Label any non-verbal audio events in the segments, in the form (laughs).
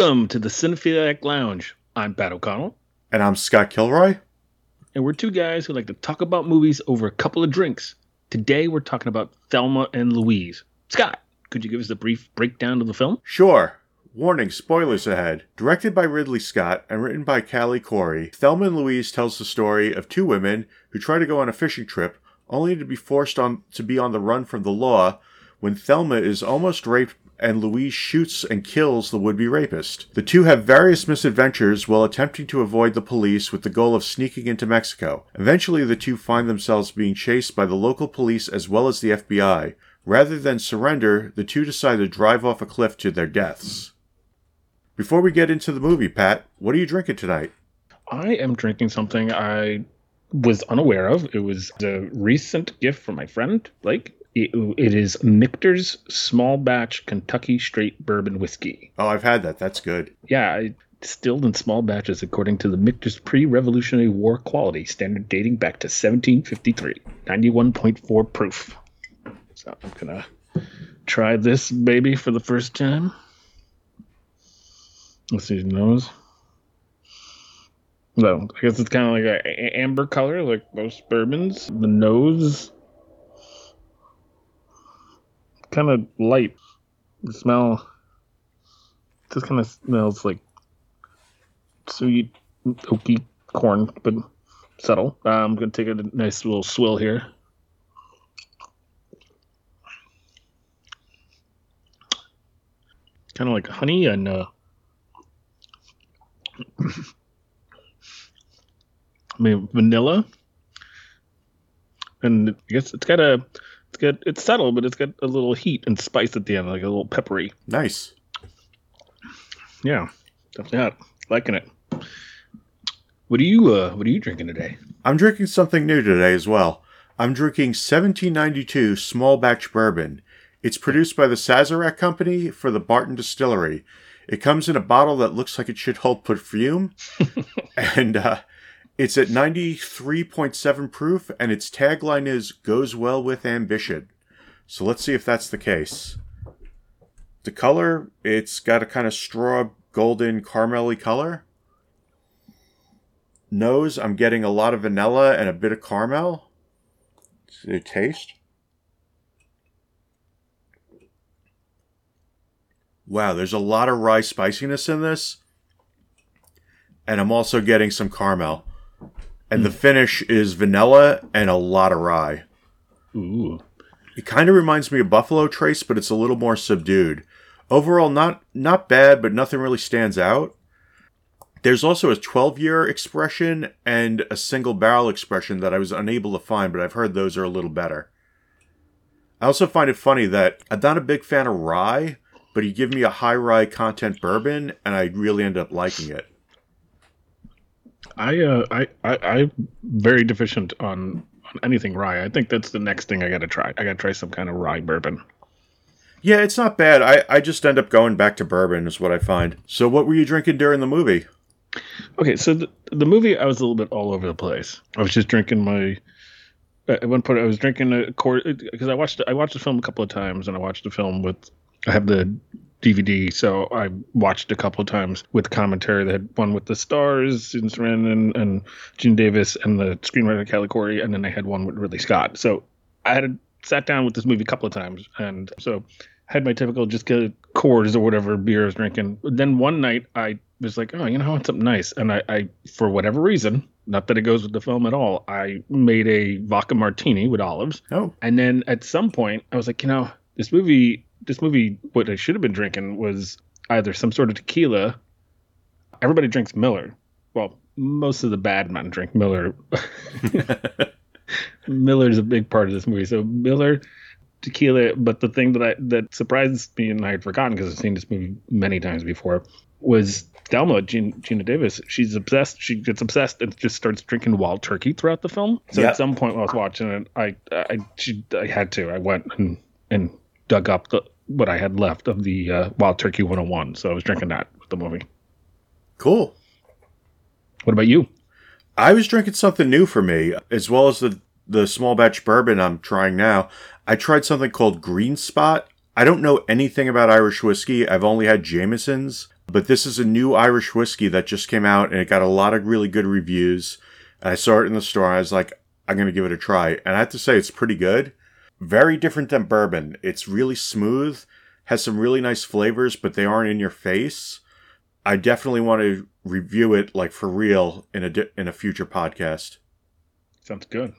Welcome to the Cinephiliac Lounge. I'm Pat O'Connell, And I'm Scott Kilroy. and we're two guys who like to talk about movies over a couple of drinks. Today we're talking about Thelma and Louise. Scott, could you give us a brief breakdown of the film? Sure. Warning, spoilers ahead. Directed by Ridley Scott and written by Callie Khouri, Thelma and Louise tells the story of two women who try to go on a fishing trip only to be forced on to be on the run from the law when Thelma is almost raped and Louise shoots and kills the would-be rapist. The two have various misadventures while attempting to avoid the police with the goal of sneaking into Mexico. Eventually the two find themselves being chased by the local police as well as the FBI. Rather than surrender, the two decide to drive off a cliff to their deaths. Before we get into the movie, Pat, what are you drinking tonight? I am drinking something I was unaware of. It was a recent gift from my friend Blake. It, it is Michter's Small Batch Kentucky Straight Bourbon Whiskey. Oh, I've had that. That's good. Yeah, distilled in small batches according to the Michter's pre-Revolutionary War quality standard dating back to 1753. 91.4 proof. So I'm gonna try this baby for the first time. Let's see his nose. No, I guess it's kind of like a a- amber color, like most bourbons. The nose, kind of light. The smell just kind of smells like sweet, oaky corn, but subtle. Uh, I'm gonna take a nice little swill here. Kind of like honey and uh, (laughs) I mean vanilla, and I guess it's got a, got it's subtle, but it's got a little heat and spice at the end, like a little peppery. Nice. Yeah, definitely hot. Liking it. What are you uh what are you drinking today? I'm drinking something new today as well. I'm drinking 1792 small batch bourbon. It's produced by the Sazerac Company for the Barton Distillery. It comes in a bottle that looks like it should hold perfume, (laughs) and uh, it's at 93.7 proof, and its tagline is "Goes well with ambition." So let's see if that's the case. The color, it's got a kind of straw golden caramelly color. Nose, I'm getting a lot of vanilla and a bit of caramel. The taste. Wow, there's a lot of rye spiciness in this. And I'm also getting some caramel. And the finish is vanilla and a lot of rye. Ooh. It kind of reminds me of Buffalo Trace, but it's a little more subdued. Overall, not not bad, but nothing really stands out. There's also a 12 year expression and a single barrel expression that I was unable to find, but I've heard those are a little better. I also find it funny that I'm not a big fan of rye, but you give me a high rye content bourbon, and I really end up liking it. I uh I, I I'm very deficient on on anything rye. I think that's the next thing I gotta try. I gotta try some kind of rye bourbon. Yeah, it's not bad. I, I just end up going back to bourbon, is what I find. So, what were you drinking during the movie? Okay, so the, the movie I was a little bit all over the place. I was just drinking my at one point I was drinking a quart because I watched I watched the film a couple of times and I watched the film with I have the DVD so I watched a couple of times with commentary. They had one with the stars, Susan Sarandon and, and Geena Davis and the screenwriter Callie Khouri, and then they had one with Ridley Scott. So I had sat down with this movie a couple of times and so had my typical just get Coors or whatever beer I was drinking. But then one night I was like, oh, you know, I want something nice. And I, I, for whatever reason, not that it goes with the film at all, I made a vodka martini with olives. Oh, And then at some point, I was like, you know, this movie, this movie, what I should have been drinking was either some sort of tequila. Everybody drinks Miller. Well, most of the bad men drink Miller. (laughs) Miller's a big part of this movie. So Miller, tequila. But the thing that I that surprised me and I had forgotten because I've seen this movie many times before was Thelma Geena, Geena Davis. She's obsessed. She gets obsessed and just starts drinking wild turkey throughout the film. So Yep. at some point while I was watching it, I I she, I had to. I went and and dug up the what I had left of the uh, wild turkey 101. So I was drinking that with the movie. cool. What about you? I was drinking something new for me, as well as the the small batch bourbon I'm trying now. I tried something called Green Spot. I don't know anything about Irish whiskey. I've only had Jameson's, But this is a new Irish whiskey that just came out and it got a lot of really good reviews. And I saw it in the store and I was like, I'm going to give it a try. And I have to say, it's pretty good. Very different than bourbon. It's really smooth, has some really nice flavors, but they aren't in your face. I definitely want to review it like for real in a in a future podcast. Sounds good.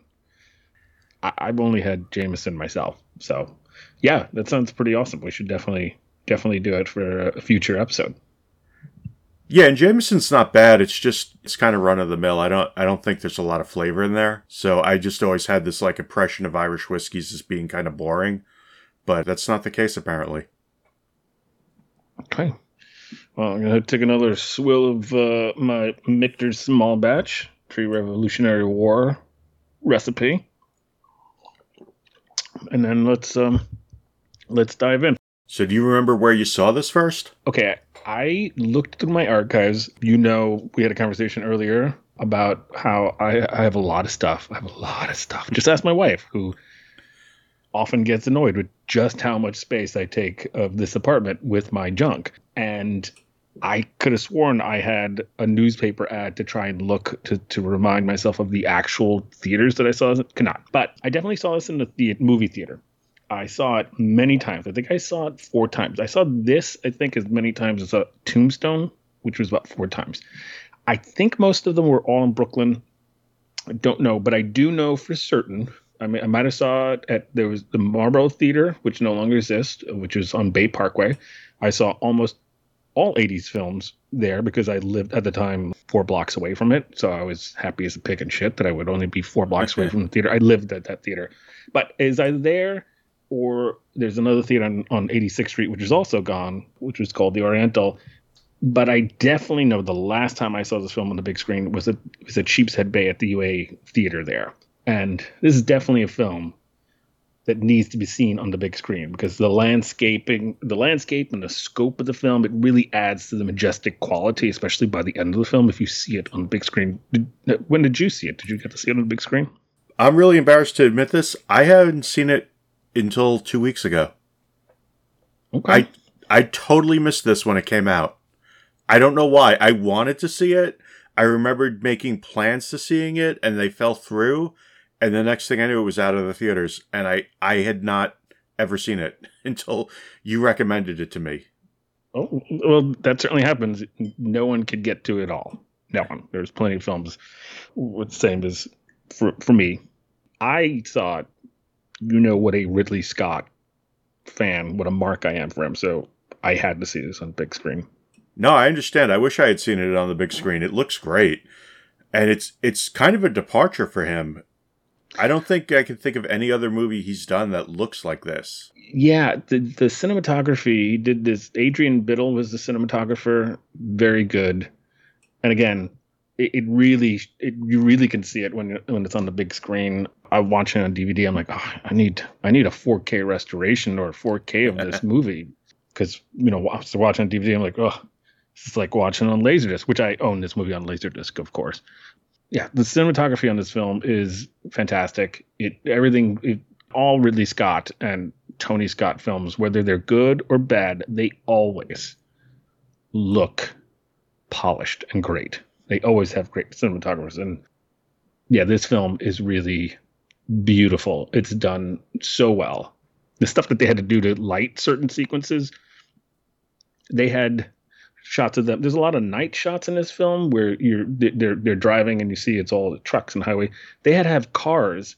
I- I've only had Jameson myself, so yeah, that sounds pretty awesome. We should definitely definitely do it for a future episode. Yeah, and Jameson's not bad. It's just it's kind of run of the mill. I don't I don't think there's a lot of flavor in there. So I just always had this like impression of Irish whiskeys as being kind of boring, but that's not the case apparently. Okay. Well, I'm gonna take another swill of uh, my Michter's small batch pre-Revolutionary War recipe, and then let's um let's dive in. So do you remember where you saw this first? Okay, I looked through my archives. You know, we had a conversation earlier about how I, I have a lot of stuff. I have a lot of stuff. Just ask my wife, who often gets annoyed with just how much space I take of this apartment with my junk. And I could have sworn I had a newspaper ad to try and look to, to remind myself of the actual theaters that I saw. Cannot. But I definitely saw this in the, the movie theater. I saw it many times. I think I saw it four times. I saw this, I think, as many times as a Tombstone, which was about four times. I think most of them were all in Brooklyn. I don't know, but I do know for certain. I mean, I might have saw it at there was the Marlboro Theater, which no longer exists, which was on Bay Parkway. I saw almost all 80s films there because I lived at the time four blocks away from it. So I was happy as a pig and shit that I would only be four blocks away from the theater. I lived at that theater. But as I there, or there's another theater on, on 86th Street, which is also gone, which was called the Oriental. But I definitely know the last time I saw this film on the big screen was at was at Sheepshead Bay at the UA Theater there, and this is definitely a film that needs to be seen on the big screen because the landscaping, the landscape and the scope of the film, it really adds to the majestic quality, especially by the end of the film. If you see it on the big screen, did, when did you see it? Did you get to see it on the big screen? I'm really embarrassed to admit this. I haven't seen it until two weeks ago. Okay. I I totally missed this when it came out. I don't know why. I wanted to see it. I remembered making plans to seeing it, and they fell through. And the next thing I knew, it was out of the theaters, and I I had not ever seen it (laughs) until you recommended it to me. Oh well, that certainly happens. No one could get to it all. No one. There's plenty of films with the same as for for me. I saw it you know what a Ridley Scott fan, what a mark I am for him. So I had to see this on big screen. No, I understand. I wish I had seen it on the big screen. It looks great. And it's it's kind of a departure for him. I don't think I can think of any other movie he's done that looks like this. Yeah, the the cinematography, he did this Adrian Biddle was the cinematographer, very good. And again, it, it really it, you really can see it when when it's on the big screen. I'm watching on DVD. I'm like, oh, I need I need a 4K restoration or 4K of this (laughs) movie because you know after watching on DVD, I'm like, oh, it's like watching on Laserdisc, which I own this movie on Laserdisc, of course. Yeah, the cinematography on this film is fantastic. It everything it, all Ridley Scott and Tony Scott films, whether they're good or bad, they always look polished and great. They always have great cinematographers, and yeah, this film is really beautiful. It's done so well. The stuff that they had to do to light certain sequences, they had shots of them. There's a lot of night shots in this film where you're they're they're driving and you see it's all trucks and highway. They had to have cars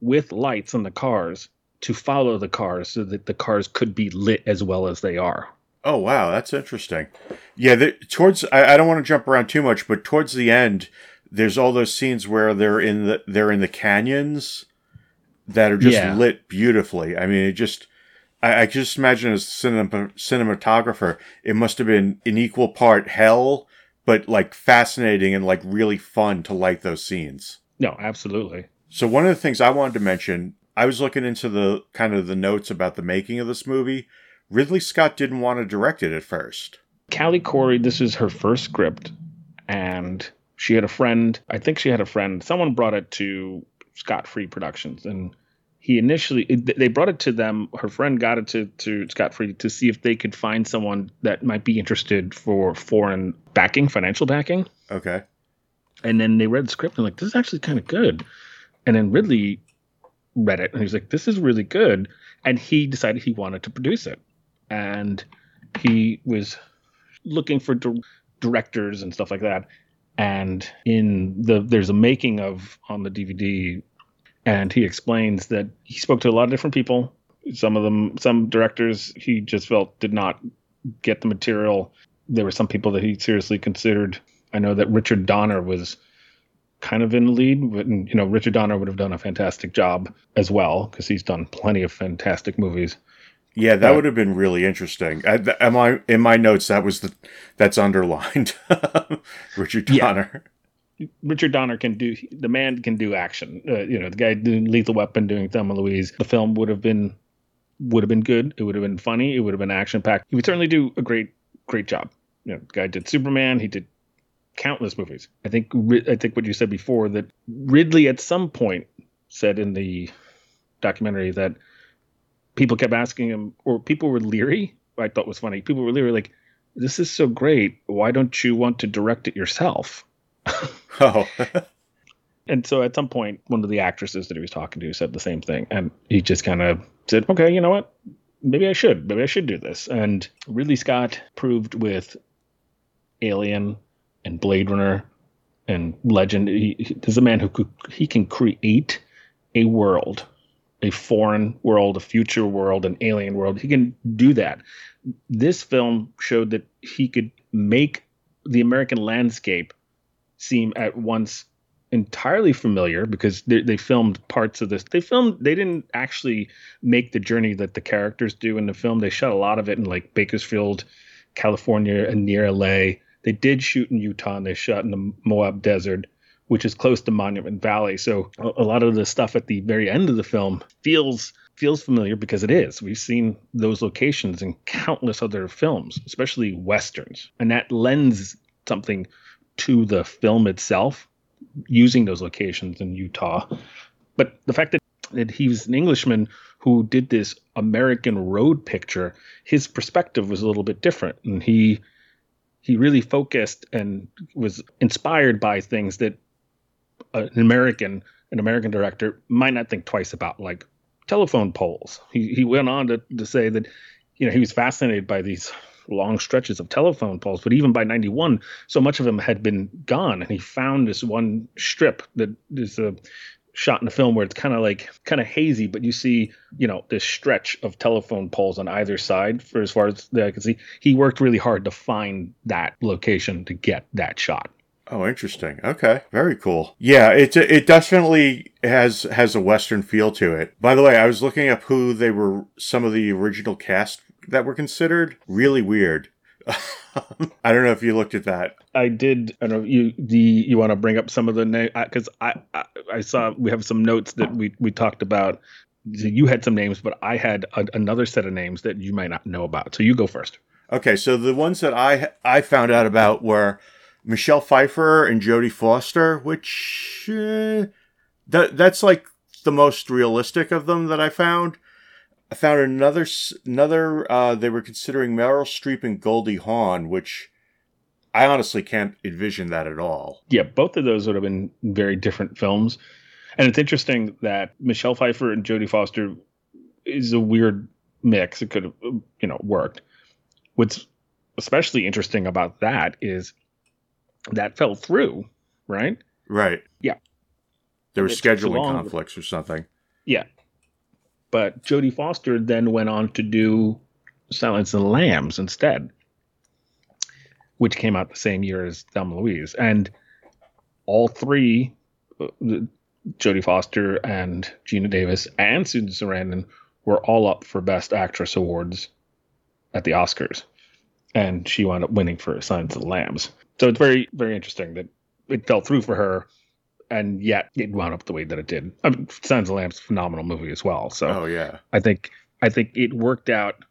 with lights on the cars to follow the cars so that the cars could be lit as well as they are. Oh wow, that's interesting. Yeah, the, towards I, I don't want to jump around too much, but towards the end, there's all those scenes where they're in the they're in the canyons that are just Yeah. lit beautifully. I mean, it just I, I just imagine as a cinema, cinematographer, it must have been an equal part hell, but like fascinating and like really fun to light those scenes. No, absolutely. So one of the things I wanted to mention, I was looking into the kind of the notes about the making of this movie. Ridley Scott didn't want to direct it at first. Callie Khouri, this is her first script, and she had a friend. I think she had a friend. Someone brought it to Scott Free Productions, and he initially they brought it to them. Her friend got it to to Scott Free to see if they could find someone that might be interested for foreign backing, financial backing. Okay. And then they read the script and like this is actually kind of good. And then Ridley read it and he was like, "This is really good." And he decided he wanted to produce it, and he was looking for di- directors and stuff like that. And in the there's a making of on the DVD, and he explains that he spoke to a lot of different people. Some of them, some directors, he just felt did not get the material. There were some people that he seriously considered. I know that Richard Donner was kind of in the lead. But, you know, Richard Donner would have done a fantastic job as well because he's done plenty of fantastic movies. Yeah, that would have been really interesting. I, th- am I in my notes? That was the that's underlined. (laughs) Richard Donner. Yeah. Richard Donner can do the man can do action. Uh, you know, the guy doing Lethal Weapon, doing Thelma Louise. The film would have been would have been good. It would have been funny. It would have been action packed. He would certainly do a great great job. You know, the guy did Superman. He did countless movies. I think I think what you said before that Ridley at some point said in the documentary that people kept asking him, or people were leery. I thought was funny. People were leery, like, "This is so great. Why don't you want to direct it yourself?" (laughs) oh. (laughs) and so at some point, one of the actresses that he was talking to said the same thing, and he just kind of said, "Okay, you know what? Maybe I should. Maybe I should do this." And Ridley Scott proved with Alien and Blade Runner and Legend. He, he's a man who could he can create a world, a foreign world, a future world, an alien world. He can do that. This film showed that he could make the American landscape seem at once entirely familiar because they, they, filmed parts of this. They filmed. They didn't actually make the journey that the characters do in the film. They shot a lot of it in like Bakersfield, California, and near LA. They did shoot in Utah and they shot in the Moab Desert, which is close to Monument Valley. So a, lot of the stuff at the very end of the film feels feels familiar because it is. We've seen those locations in countless other films, especially westerns, and that lends something to the film itself using those locations in Utah. But the fact that, that he was an Englishman who did this American road picture, his perspective was a little bit different. And he he really focused and was inspired by things that an American an American director might not think twice about, like telephone poles. He he went on to, to say that you know he was fascinated by these long stretches of telephone poles, but even by 91, so much of them had been gone. And he found this one strip that is a shot in the film where it's kind of like kind of hazy, but you see, you know, this stretch of telephone poles on either side for as far as I can see. He worked really hard to find that location to get that shot. Oh, interesting. Okay, very cool. Yeah, it it definitely has has a western feel to it. By the way, I was looking up who they were, some of the original cast that were considered. Really weird. (laughs) I don't know if you looked at that. I did. I don't know you the you want to bring up some of the name because I, I I saw we have some notes that we we talked about. You had some names, but I had a, another set of names that you might not know about. So you go first. Okay, so the ones that I I found out about were Michelle Pfeiffer and Jodie Foster, which uh, that that's like the most realistic of them that I found. I found another another. Uh, they were considering Meryl Streep and Goldie Hawn, which I honestly can't envision that at all. Yeah, both of those would have been very different films, and it's interesting that Michelle Pfeiffer and Jodie Foster is a weird mix. It could have you know worked. What's especially interesting about that is that fell through, right? Right. Yeah. There were scheduling conflicts or something. Yeah. But Jodie Foster then went on to do Silence of the Lambs instead, which came out the same year as Thelma Louise. And all three, uh, Jodie Foster and Geena Davis and Susan Sarandon, were all up for Best Actress awards at the Oscars. And she wound up winning for Silence of the Lambs. So it's very, very interesting that it fell through for her and yet it wound up the way that it did. I mean, Silence of the Lambs, phenomenal movie as well. So, oh yeah, I think I think it worked out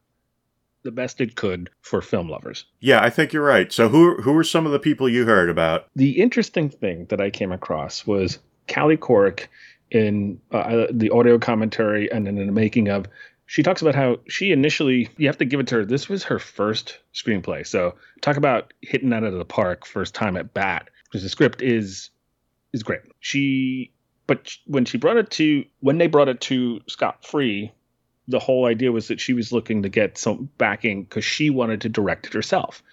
the best it could for film lovers. Yeah, I think you're right. So, who who were some of the people you heard about? The interesting thing that I came across was Callie Corrick in uh, the audio commentary and in the making of, she talks about how she initially, you have to give it to her, this was her first screenplay. So talk about hitting that out of the park first time at bat because the script is is great. She, but when she brought it to, when they brought it to Scott Free, the whole idea was that she was looking to get some backing because she wanted to direct it herself.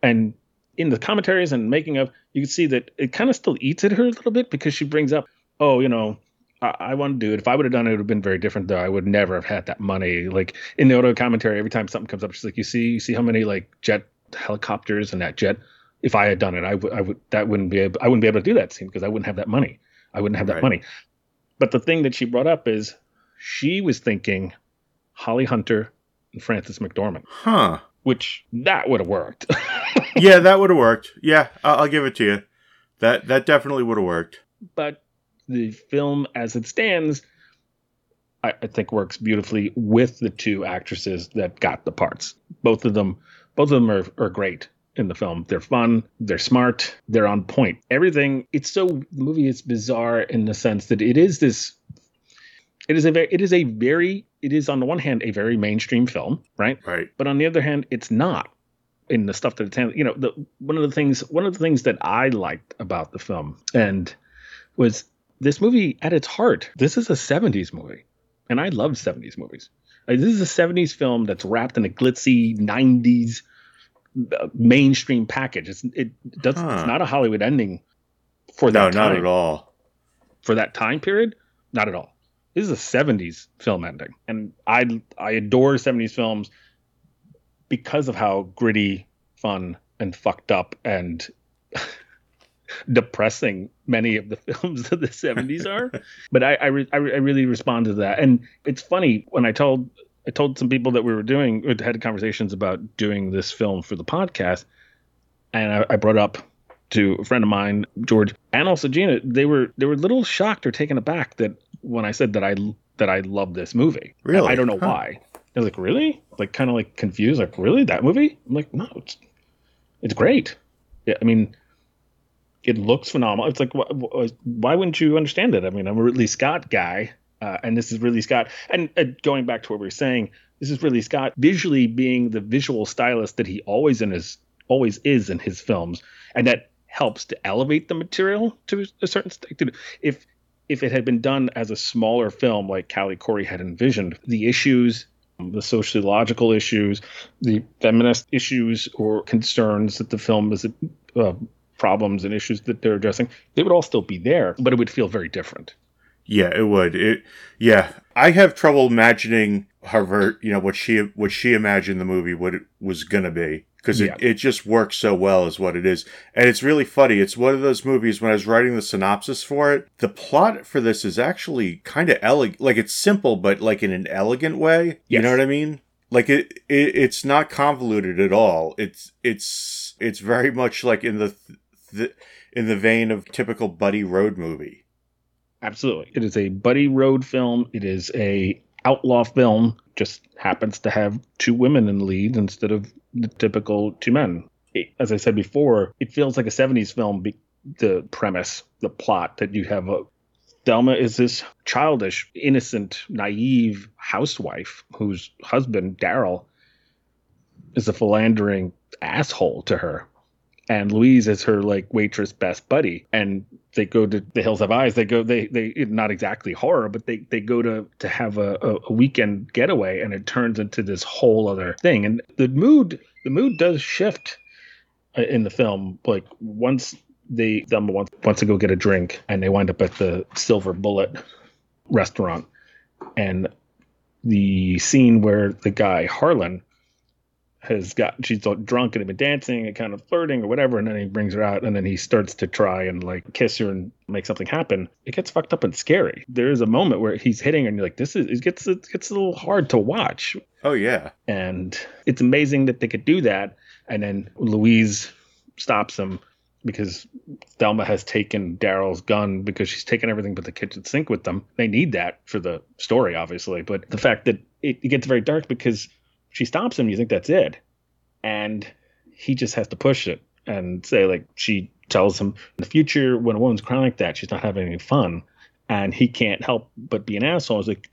And in the commentaries and making of, you can see that it kind of still eats at her a little bit because she brings up, oh, you know, I, I want to do it. If I would have done it, it would have been very different, though. I would never have had that money. Like in the auto commentary, every time something comes up, she's like, you see, you see how many like jet helicopters and that jet. If I had done it, I would, I would, that wouldn't be able, I wouldn't be able to do that scene because I wouldn't have that money. I wouldn't have that Right. money. But the thing that she brought up is she was thinking Holly Hunter and Frances McDormand, Huh. which that would have (laughs) worked. Yeah, that would have worked. Yeah, I'll, I'll give it to you. That that definitely would have worked. but the film as it stands, I, I think works beautifully with the two actresses that got the parts. Both of them, both of them are, are great in the film. They're fun, they're smart, they're on point. Everything. It's so the movie is bizarre in the sense that it is this. It is a very, it is a very, it is on the one hand a very mainstream film, right? Right. but on the other hand, it's not in the stuff that it's handling. You know, the one of the things one of the things that I liked about the film and was this movie at its heart. This is a '70s movie, and I love '70s movies. Like, this is a '70s film that's wrapped in a glitzy '90s uh, mainstream package. It's it does Huh. it's not a Hollywood ending for No, that not time at all. for that time period? Not at all. This is a 70s film ending. And I I adore 70s films because of how gritty, fun, and fucked up and (laughs) depressing many of the (laughs) films of the 70s (laughs) are. but I I, re- I re- I really respond to that. And it's funny when I told I told some people that we were doing we had conversations about doing this film for the podcast and I, I brought up to a friend of mine, George, and also Gina. They were they were a little shocked or taken aback that when I said that I that I love this movie. Really? I don't know Huh. why. They're like, really? Like kind of like confused. Like, really? That movie? I'm like, no, it's it's great. Yeah, I mean, it looks phenomenal. It's like, wh- wh- why wouldn't you understand it? I mean, I'm a Ridley Scott guy, uh, and this is Ridley Scott. And uh, going back to what we were saying, this is Ridley Scott visually being the visual stylist that he always in his always is in his films, and that helps to elevate the material to a certain extent. If if it had been done as a smaller film like Callie Khouri had envisioned, the issues, the sociological issues, the feminist issues or concerns that the film is uh, problems and issues that they're addressing, they would all still be there, but it would feel very different. Yeah, it would. It yeah. I have trouble imagining Harvard, you know, what she what she imagined the movie what it was gonna be. Because Yeah. it, it just works so well as what it is. And it's really funny. It's one of those movies when I was writing the synopsis for it, the plot for this is actually kind of elegant like it's simple, but like in an elegant way. You know what I mean? Like it, it it's not convoluted at all. It's it's it's very much like in the, the in the vein of typical buddy road movie. Absolutely. It is a buddy road film. It is a outlaw film. Just happens to have two women in the lead instead of the typical two men. It- as I said before, it feels like a 70s film. Be- the premise, the plot that you have a Thelma is this childish, innocent, naive housewife whose husband, Daryl, is a philandering asshole to her. And Louise is her like waitress best buddy. And they go to the Hills Have Eyes. They go they they not exactly horror, but they they go to to have a, a, weekend getaway and it turns into this whole other thing. And the mood the mood does shift uh, in the film. Like once they Thelma wants, wants to go get a drink and they wind up at the Silver Bullet restaurant. And the scene where the guy Harlan has got she's drunk and had been dancing and kind of flirting or whatever, and then he brings her out and then he starts to try and like kiss her and make something happen. It gets fucked up and scary. There is a moment where he's hitting her and you're like, this is it gets it gets a little hard to watch. Oh yeah. And it's amazing that they could do that. And then Louise stops him because Thelma has taken Daryl's gun because she's taken everything but the kitchen sink with them. They need that for the story, obviously. But the fact that it, it gets very dark because she stops him, you think that's it. And he just has to push it and say, like, she tells him in the future, when a woman's crying like that, she's not having any fun. and he can't help but be an asshole. He's like,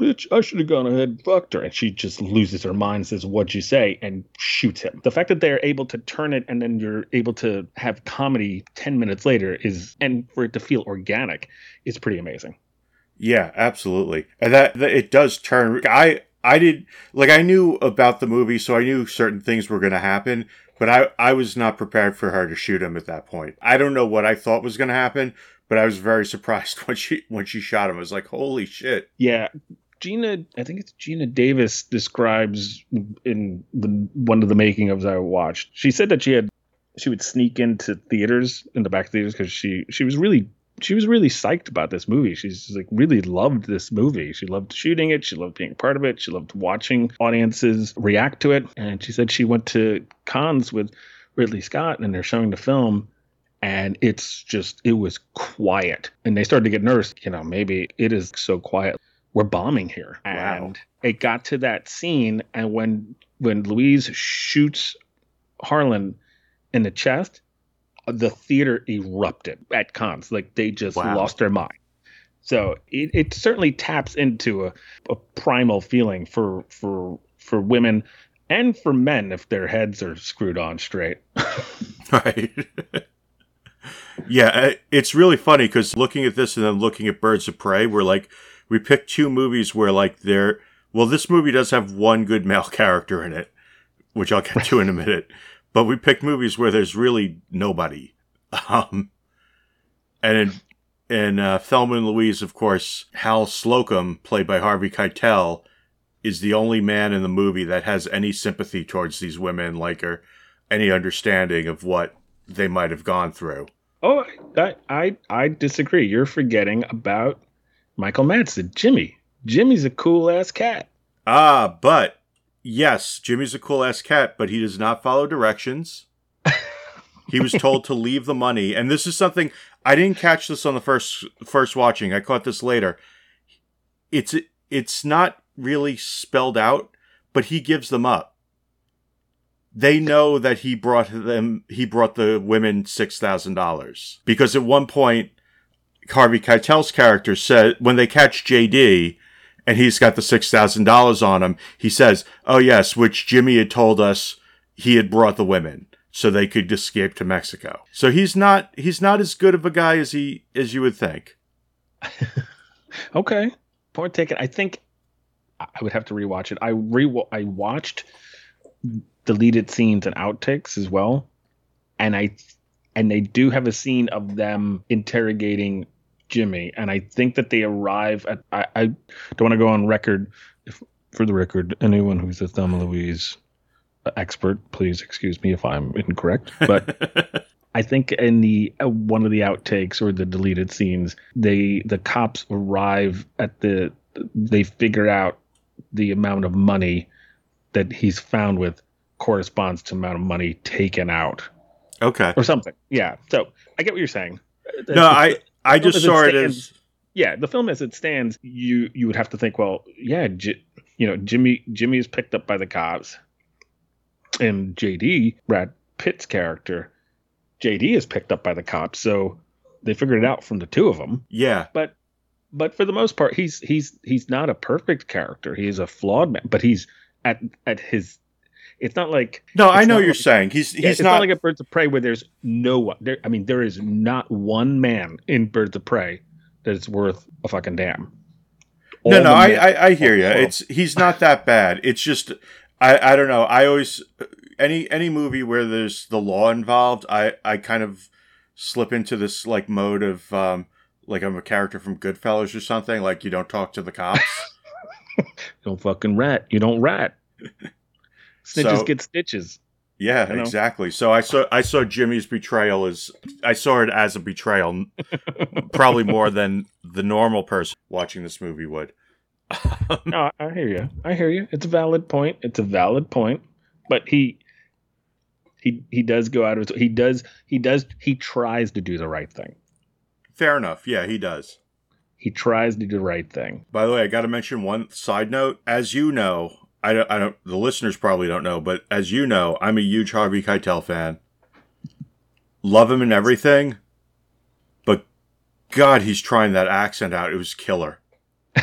bitch, I should have gone ahead and fucked her. And she just loses her mind, says, What'd you say? and shoots him. The fact that they're able to turn it and then you're able to have comedy 10 minutes later is, and for it to feel organic, is pretty amazing. Yeah, absolutely. And that, that it does turn. I, I did, like, I knew about the movie, so I knew certain things were going to happen, but I, I was not prepared for her to shoot him at that point. I don't know what I thought was going to happen, but I was very (laughs) surprised when she when she shot him. I was like, "Holy shit!" Yeah, Geena, I think it's Geena Davis describes in the one of the making ofs I watched. She said that she had she would sneak into theaters in the back theaters because she she was really she was really psyched about this movie. She's like really loved this movie. She loved shooting it. She loved being part of it. She loved watching audiences react to it. And she said she went to Cannes with Ridley Scott and they're showing the film and it's just it was quiet and they started to get nervous you know maybe it is so quiet we're bombing here. Wow. And it got to that scene, and when when Louise shoots Harlan in the chest, the theater erupted at Cannes. Like they just wow. lost their mind. So it, it certainly taps into a, a primal feeling for for for women and for men if their heads are screwed on straight. (laughs) right. yeah, it's really funny because looking at this and then looking at Birds of Prey, we're like, we picked two movies where like there well this movie does have one good male (laughs) character in it which i'll get to in a minute but we pick movies where there's really nobody (laughs) um and in in uh, Thelma and Louise, of course, Hal Slocum, played by Harvey Keitel, is the only man in the movie that has any sympathy towards these women, like or any understanding of what they might have gone through. Oh, I I, I disagree. You're forgetting about Michael Madsen, Jimmy. Jimmy's a cool ass cat. Ah, but yes, Jimmy's a cool ass cat, but he does not follow directions. (laughs) he was told to leave the money, and this is something I didn't catch this on the first first watching. I caught this later. It's it's not really spelled out, but he gives them up. They know that he brought them he brought the women six thousand dollars because at one point Harvey Keitel's character said when they catch JD and he's got the six thousand dollars on him, he says, "Oh yes, which Jimmy had told us he had brought the women." So they could escape to Mexico. So he's not he's not as good of a guy as he as you would think. (laughs) okay, point taken. I think I would have to rewatch it. I re I watched deleted scenes and outtakes as well, and I and they do have a scene of them interrogating Jimmy, and I think that they arrive at. I, I don't want to go on record. If, for the record, anyone who's a Thelma Louise expert, please excuse me if I'm incorrect. But (laughs) I think in the uh, one of the outtakes or the deleted scenes, they the cops arrive at the. They figure out the amount of money that he's found with corresponds to amount of money taken out. Okay. Or something. Yeah. So I get what you're saying. No, I I just saw it, as yeah, the film as it stands, you you would have to think, well, yeah, J- you know, Jimmy Jimmy is picked up by the cops, and JD Brad Pitt's character, JD is picked up by the cops, so they figured it out from the two of them. Yeah, but but for the most part, he's he's he's not a perfect character. He's a flawed man, but he's at at his it's not like no, I know you're like, saying he's he's yeah, it's not... not like a Birds of Prey where there's no one. There, I mean, there is not one man in Birds of Prey that is worth a fucking damn. All no, no, I, I, I hear you. It's he's not that bad. It's just I I don't know. I always any any movie where there's the law involved, I I kind of slip into this like mode of um like I'm a character from Goodfellas or something. Like you don't talk to the cops. (laughs) don't fucking rat. You don't rat. (laughs) Snitches so, get stitches. Yeah, you know? exactly. So I saw I saw Jimmy's betrayal as I saw it as a betrayal, probably more than the normal person watching this movie would. (laughs) no, I hear you. I hear you. It's a valid point. It's a valid point. But he he he does go out of his he does he does he tries to do the right thing. Fair enough. Yeah, he does. He tries to do the right thing. By the way, I got to mention one side note. As you know, I don't, I don't, the listeners probably don't know, but as you know, I'm a huge Harvey Keitel fan. Love him and everything, but God, he's trying that accent out. It was killer. (laughs)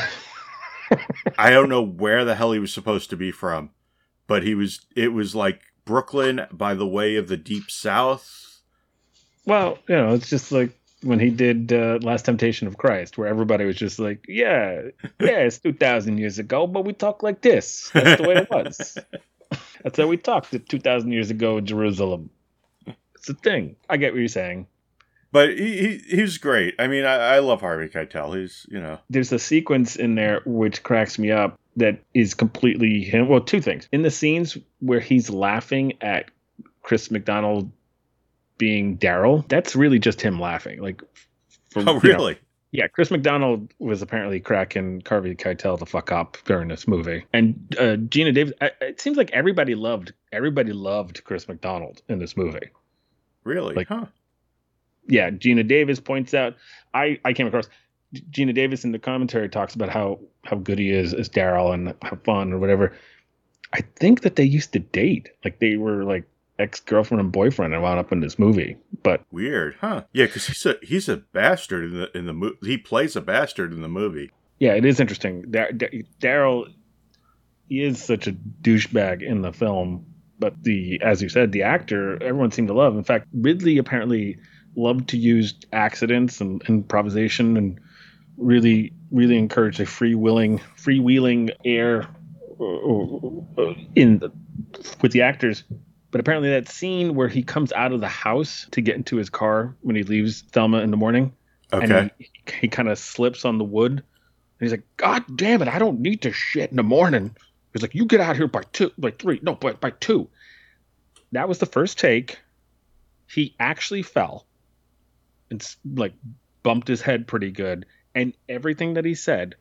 I don't know where the hell he was supposed to be from, but he was. It was like Brooklyn by the way of the deep south. Well, you know, it's just like when he did uh, Last Temptation of Christ, where everybody was just like, "Yeah, (laughs) yeah, it's two thousand years ago, but we talk like this. That's the way it was. (laughs) That's how we talked two thousand years ago in Jerusalem. It's a thing. I get what you're saying." But he, he he's great. I mean, I, I love Harvey Keitel. He's you know. There's a sequence in there which cracks me up that is completely him. Well, two things in the scenes where he's laughing at Chris McDonald being Daryl. That's really just him laughing. Like, from, oh really? Know, yeah, Chris McDonald was apparently cracking Harvey Keitel the fuck up during this movie, and uh, Geena Davis. It seems like everybody loved everybody loved Chris McDonald in this movie. Really? Like, huh? yeah, Geena Davis points out. I I came across Geena Davis in the commentary talks about how how good he is as Daryl and how fun or whatever. I think that they used to date, like they were like ex girlfriend and boyfriend, and wound up in this movie. But weird, huh? Yeah, because he's a he's a bastard in the in the movie. He plays a bastard in the movie. Yeah, it is interesting. Daryl he is such a douchebag in the film, but the as you said, the actor everyone seemed to love. In fact, Ridley apparently loved to use accidents and improvisation and really really encouraged a free-willing freewheeling air uh, uh, in the, with the actors but apparently that scene where he comes out of the house to get into his car when he leaves Thelma in the morning okay and he, he kind of slips on the wood and he's like god damn it i don't need to shit in the morning he's like you get out here by two by three no by, by two that was the first take he actually fell and like bumped his head pretty good. And everything that he said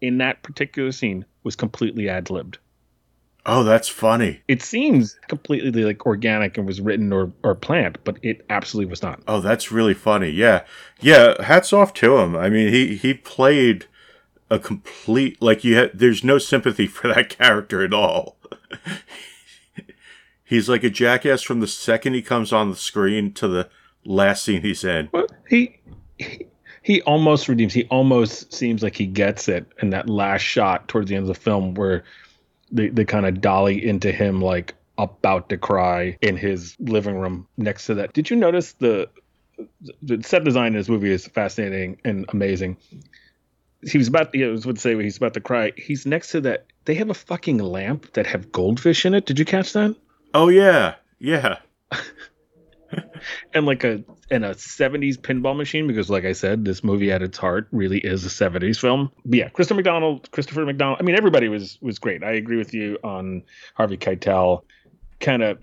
in that particular scene was completely ad libbed. Oh, that's funny. It seems completely like organic and was written or, or planned, but it absolutely was not. Oh, that's really funny. Yeah. Yeah. Hats off to him. I mean, he, he played a complete, like you had, there's no sympathy (laughs) for that character at all. (laughs) He's like a jackass from the second he comes on the screen to the last scene he's in. Well, he, he he almost redeems. He almost seems like he gets it in that last shot towards the end of the film where they, they kind of dolly into him like about to cry in his living room next to that. Did you notice the the set design in this movie is fascinating and amazing. He was about, to, I was about to say he's about to cry. He's next to that. They have a fucking lamp that have goldfish in it. Did you catch that? Oh yeah, yeah. (laughs) (laughs) and like a and a 70s pinball machine because like I said, this movie at its heart really is a 70s film. But yeah, Christopher McDonald, Christopher McDonald. I mean, everybody was was great. I agree with you on Harvey Keitel. Kind of,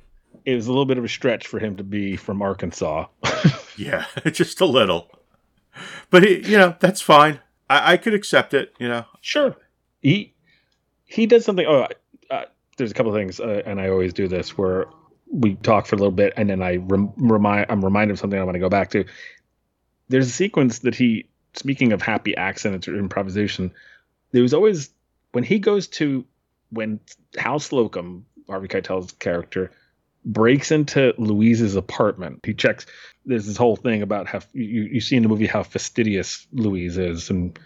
it was a little bit of a stretch for him to be from Arkansas. (laughs) yeah, (laughs) just a little. But he, you know, that's fine. I, I could accept it. You know, sure. He he does something. Oh, uh, there's a couple of things, uh, and I always do this where we talk for a little bit and then I rem- remind I'm reminded of something I want to go back to. There's a sequence that he speaking of happy accents or improvisation, there was always when he goes to when Hal Slocum, Harvey Keitel's character, breaks into Louise's apartment. He checks. There's this whole thing about how you, you see in the movie how fastidious Louise is and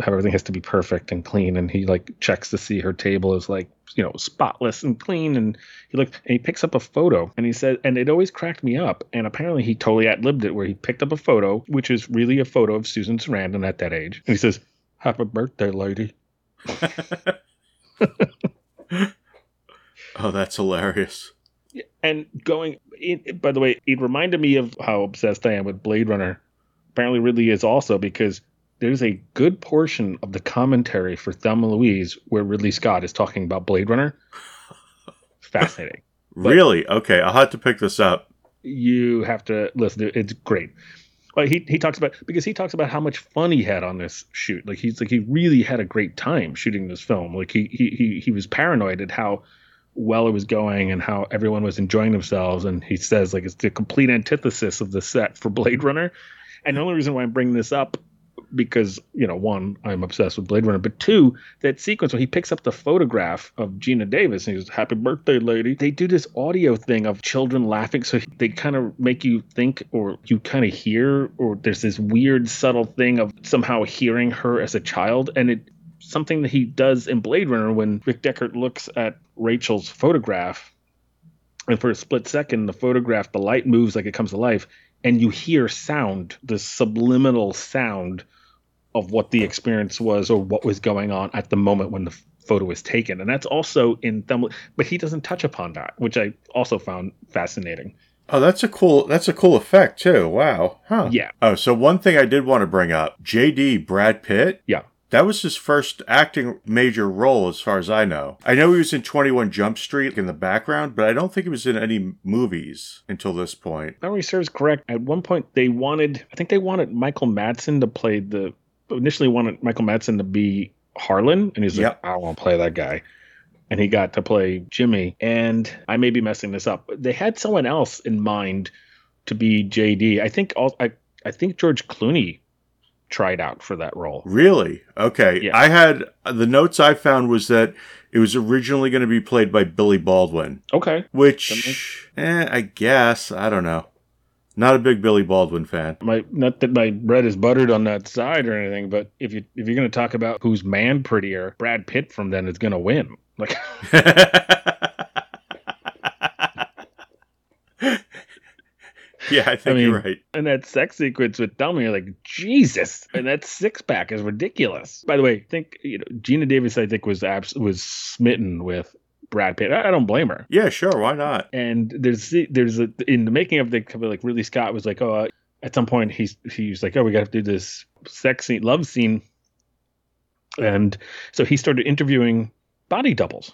how everything has to be perfect and clean. And he like checks to see her table is like you know spotless and clean. And he looks and he picks up a photo and he said, and it always cracked me up. And apparently he totally ad libbed it, where he picked up a photo which is really a photo of Susan Sarandon at that age, and he says, "Happy birthday, lady." (laughs) oh, that's hilarious. And going, it, by the way, it reminded me of how obsessed I am with Blade Runner. Apparently, Ridley is also because there's a good portion of the commentary for Thelma Louise where Ridley Scott is talking about Blade Runner. (laughs) Fascinating. really? Okay, I'll have to pick this up. You have to listen. It's great. Well, he he talks about because he talks about how much fun he had on this shoot. Like he's like he really had a great time shooting this film. Like he he he he was paranoid at how well it was going and how everyone was enjoying themselves. And he says like it's the complete antithesis of the set for Blade Runner. And the only reason why I'm bringing this up because you know one i'm obsessed with blade runner but two that sequence where he picks up the photograph of Geena Davis and he goes happy birthday lady. They do this audio thing of children laughing so they kind of make you think or you kind of hear or there's this weird subtle thing of somehow hearing her as a child and it something that he does in blade runner when rick deckard looks at rachel's photograph and for a split second the photograph the light moves like it comes to life and you hear sound, the subliminal sound of what the experience was or what was going on at the moment when the photo was taken. And that's also in Thelma, but he doesn't touch upon that, which I also found fascinating. Oh, that's a cool that's a cool effect too. Wow. Huh. Yeah. Oh, so one thing I did want to bring up, JD Brad Pitt. Yeah. That was his first acting major role, as far as I know. I know he was in 21 Jump Street in the background, but I don't think he was in any movies until this point. Memory serves correct. At one point, they wanted, I think they wanted Michael Madsen to play the, initially wanted Michael Madsen to be Harlan, and he's like, I want to play that guy. And he got to play Jimmy. And I may be messing this up. They had someone else in mind to be JD. I think all, I, I think George Clooney tried out for that role. Really? Okay. Yeah. I had the notes I found was that it was originally going to be played by Billy Baldwin, Okay. which, eh, I guess I don't know. Not a big Billy Baldwin fan. My not that my bread is buttered on that side or anything, but if you if you're gonna talk about who's man prettier, Brad Pitt from then is gonna win. Like (laughs) yeah, I think I mean- you're right. and that sex sequence with Thelma, you're like, Jesus, and that six pack is ridiculous. By the way, I think you know Geena Davis, I think was abs- was smitten with Brad Pitt. I, I don't blame her. Yeah, sure. Why not? And there's there's a in the making of the like Ridley Scott was like, oh, uh, at some point he's he's like, oh, we got to do this sex scene, love scene, and so he started interviewing body doubles.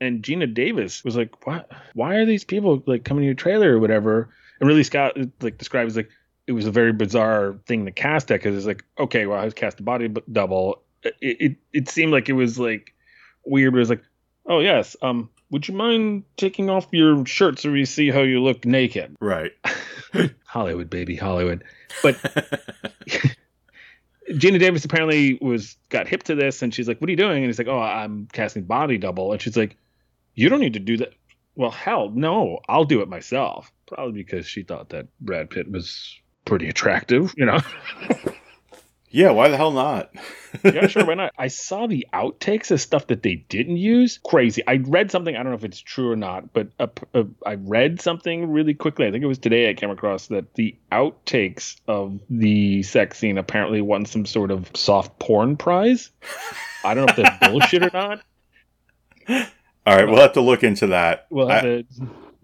And Geena Davis was like, "What? Why are these people like coming to your trailer or whatever?" And Ridley Scott like describes like it was a very bizarre thing to cast that because it's like, okay, well, I was cast a body double. It, it it seemed like it was like weird. But it was like, oh yes, um, would you mind taking off your shirt so we see how you look naked? Right. (laughs) Hollywood, baby, Hollywood. But (laughs) Geena Davis apparently was got hip to this, and she's like, "What are you doing?" And he's like, "Oh, I'm casting body double." And she's like, "You don't need to do that." Well, hell, no, I'll do it myself. Probably because she thought that Brad Pitt was pretty attractive, you know. (laughs) yeah, why the hell not? yeah, sure, why (laughs) not? I saw the outtakes of stuff that they didn't use. Crazy. I read something. I don't know if it's true or not, but uh, uh, I read something really quickly. I think it was today. I came across that the outtakes of the sex scene apparently won some sort of soft porn prize. I don't know if that's bullshit or (laughs) not. All right, we'll have to look into that. Well, I- it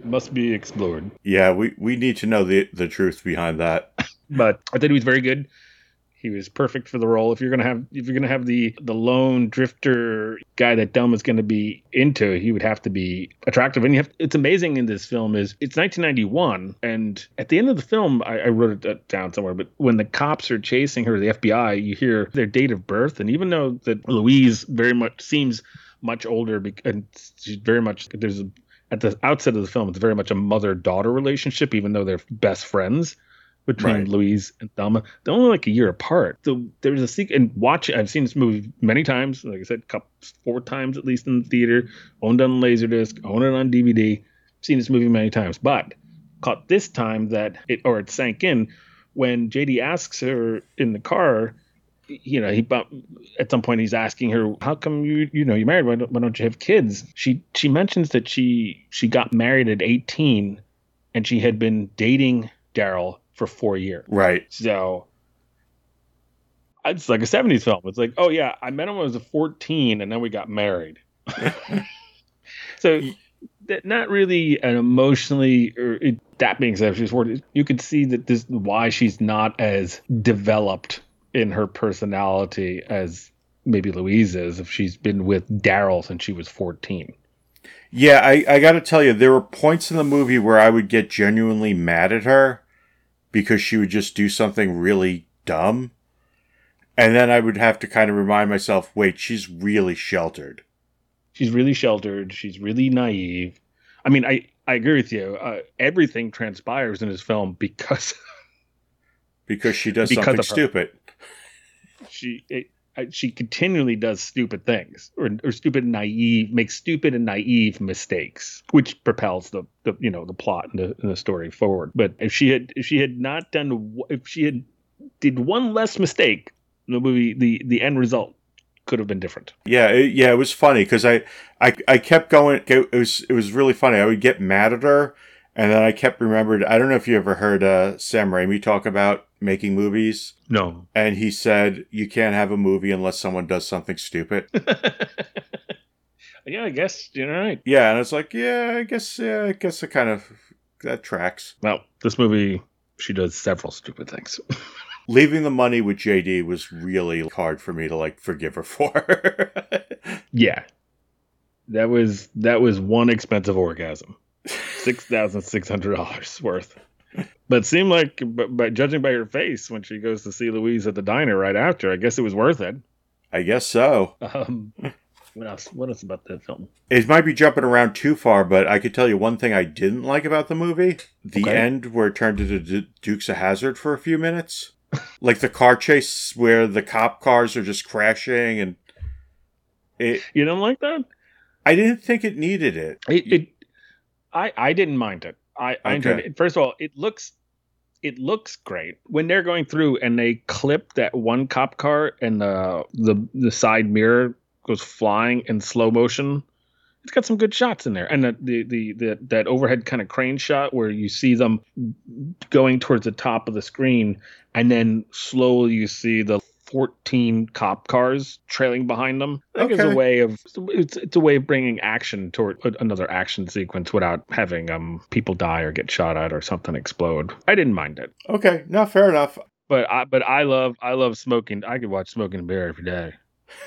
must be explored. yeah, we, we need to know the the truth behind that. (laughs) but I thought he was very good. He was perfect for the role. If you're gonna have if you're gonna have the the lone drifter guy that Thelma's gonna be into, he would have to be attractive. And you have it's amazing in this film is it's 1991, and at the end of the film, I, I wrote it down somewhere. But when the cops are chasing her, the FBI, you hear their date of birth, and even though that Louise very much seems much older, and she's very much there's a at the outset of the film, it's very much a mother daughter relationship, even though they're best friends between Right. Louise and Thelma. They're only like a year apart. So there's a sequence, and watch I've seen this movie many times, like I said, four times at least in the theater, owned on Laserdisc, owned it on DVD. Seen this movie many times, but caught this time that it, or it sank in when JD asks her in the car, you know, he at some point he's asking her, "How come you you know you married? Why don't, why don't you have kids?" She she mentions that she she got married at 18, and she had been dating Daryl for four years. Right. So it's like a 70s film. It's like, oh yeah, I met him when I was 14, and then we got married. (laughs) so that not really an emotionally or it, that being said, if she's 40, you could see that this why she's not as developed in her personality as maybe Louise is if she's been with Daryl since she was 14. Yeah, I, I got to tell you, there were points in the movie where I would get genuinely mad at her because she would just do something really dumb. And then I would have to kind of remind myself, wait, she's really sheltered. She's really sheltered. She's really naive. I mean, I, I agree with you. Uh, everything transpires in this film because (laughs) Because she does Because something stupid. she it, she continually does stupid things or, or stupid naive makes stupid and naive mistakes which propels the, the you know the plot and the, and the story forward. But if she had if she had not done if she had did one less mistake the movie the the end result could have been different. Yeah it, yeah it was funny because I, I i kept going it was it was really funny. I would get mad at her and then i kept remembered i don't know if you ever heard uh sam raimi talk about making movies. No. And he said you can't have a movie unless someone does something stupid. (laughs) Yeah i guess you're right. Yeah and it's like yeah i guess yeah i guess it kind of that tracks. Well this movie she does several stupid things. (laughs) Leaving the money with jd was really hard for me to like forgive her for. (laughs) Yeah. That was that was one expensive orgasm six thousand six hundred dollars worth but it seemed like, but, but judging by her face when she goes to see Louise at the diner right after, I guess it was worth it. I guess so. Um, what else? What else about the film? It might be jumping around too far, but I could tell you one thing I didn't like about the movie: the okay. end where it turned into D- Dukes of Hazzard for a few minutes, like the car chase where the cop cars are just crashing, and it. You don't like that? I didn't think it needed it. It. it I I didn't mind it. I, I enjoyed it. First of all, it looks it looks great when they're going through and they clip that one cop car and the the the side mirror goes flying in slow motion. It's got some good shots in there, and the the the, the that overhead kind of crane shot where you see them going towards the top of the screen, and then slowly you see the 14 cop cars trailing behind them. I think okay. it's a way of it's, it's a way of bringing action toward another action sequence without having um people die or get shot at or something explode. I didn't mind it. Okay, no, fair enough. But I but I love I love smoking. I could watch Smoking Bear every day. (laughs)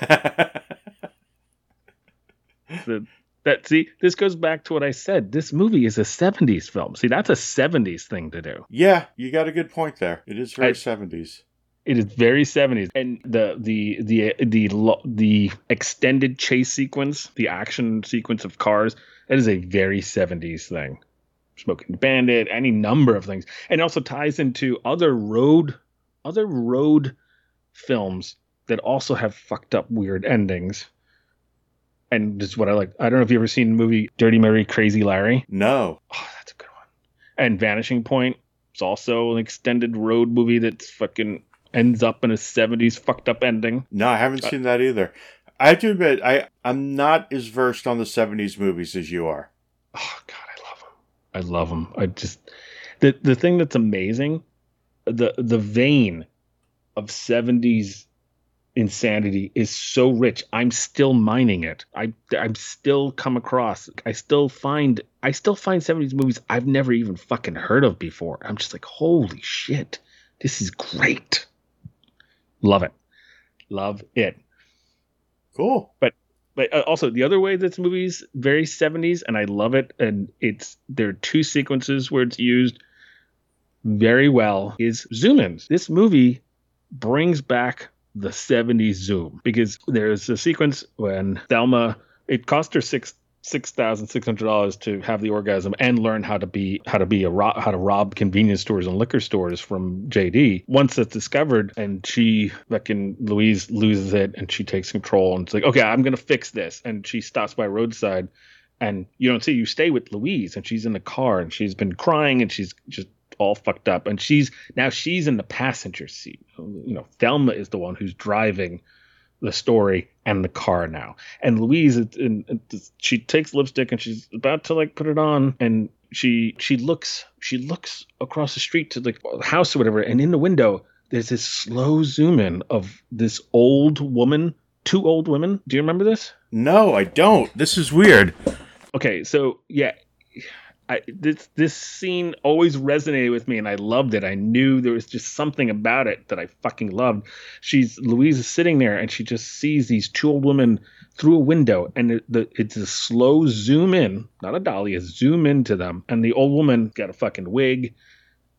the, that see this goes back to what I said. This movie is a 70s film. See, that's a 70s thing to do. Yeah, you got a good point there. It is very I, 70s. It is very 70s, and the the the the the extended chase sequence, the action sequence of cars, that is a very 70s thing. Smoking Bandit, any number of things, and also ties into other road other road films that also have fucked up weird endings. And this is what I like. I don't know if you've ever seen the movie Dirty Mary Crazy Larry. No. Oh, that's a good one. And Vanishing Point. It's also an extended road movie that's fucking ends up in a 70s fucked up ending. No, I haven't uh, seen that either. I have to admit, I, I'm not as versed on the 70s movies as you are. Oh, God, I love them. I love them. I just. The, the thing that's amazing, the the vein of 70s insanity is so rich. I'm still mining it. I I'm still come across. I still find I still find 70s movies I've never even fucking heard of before. I'm just like, holy shit, this is great. Love it. Love it. Cool. But but uh, also the other way this movie's very 70s and I love it and it's there are two sequences where it's used very well is zoom ins. This movie brings back the 70s zoom because there's a sequence when Thelma it cost her six six thousand six hundred dollars to have the orgasm and learn how to be how to be a ro- how to rob convenience stores and liquor stores from JD. Once that's discovered, and she fucking Louise loses it, and she takes control, and it's like, okay, I'm gonna fix this, and she stops by roadside, and you don't see you stay with Louise, and she's in the car, and she's been crying, and she's just all fucked up, and she's now she's in the passenger seat. You know, Thelma is the one who's driving the story and the car now. And Louise, she takes lipstick and she's about to like put it on, and she she looks she looks across the street to the house or whatever, and in the window there's this slow zoom in of this old woman, two old women. Do you remember this? No, I don't. This is weird. Okay, so yeah, I, this this scene always resonated with me, and I loved it. I knew there was just something about it that I fucking loved. She's Louise is sitting there, and she just sees these two old women through a window, and it, the, it's a slow zoom in, not a dolly, a zoom into them, and the old woman got a fucking wig,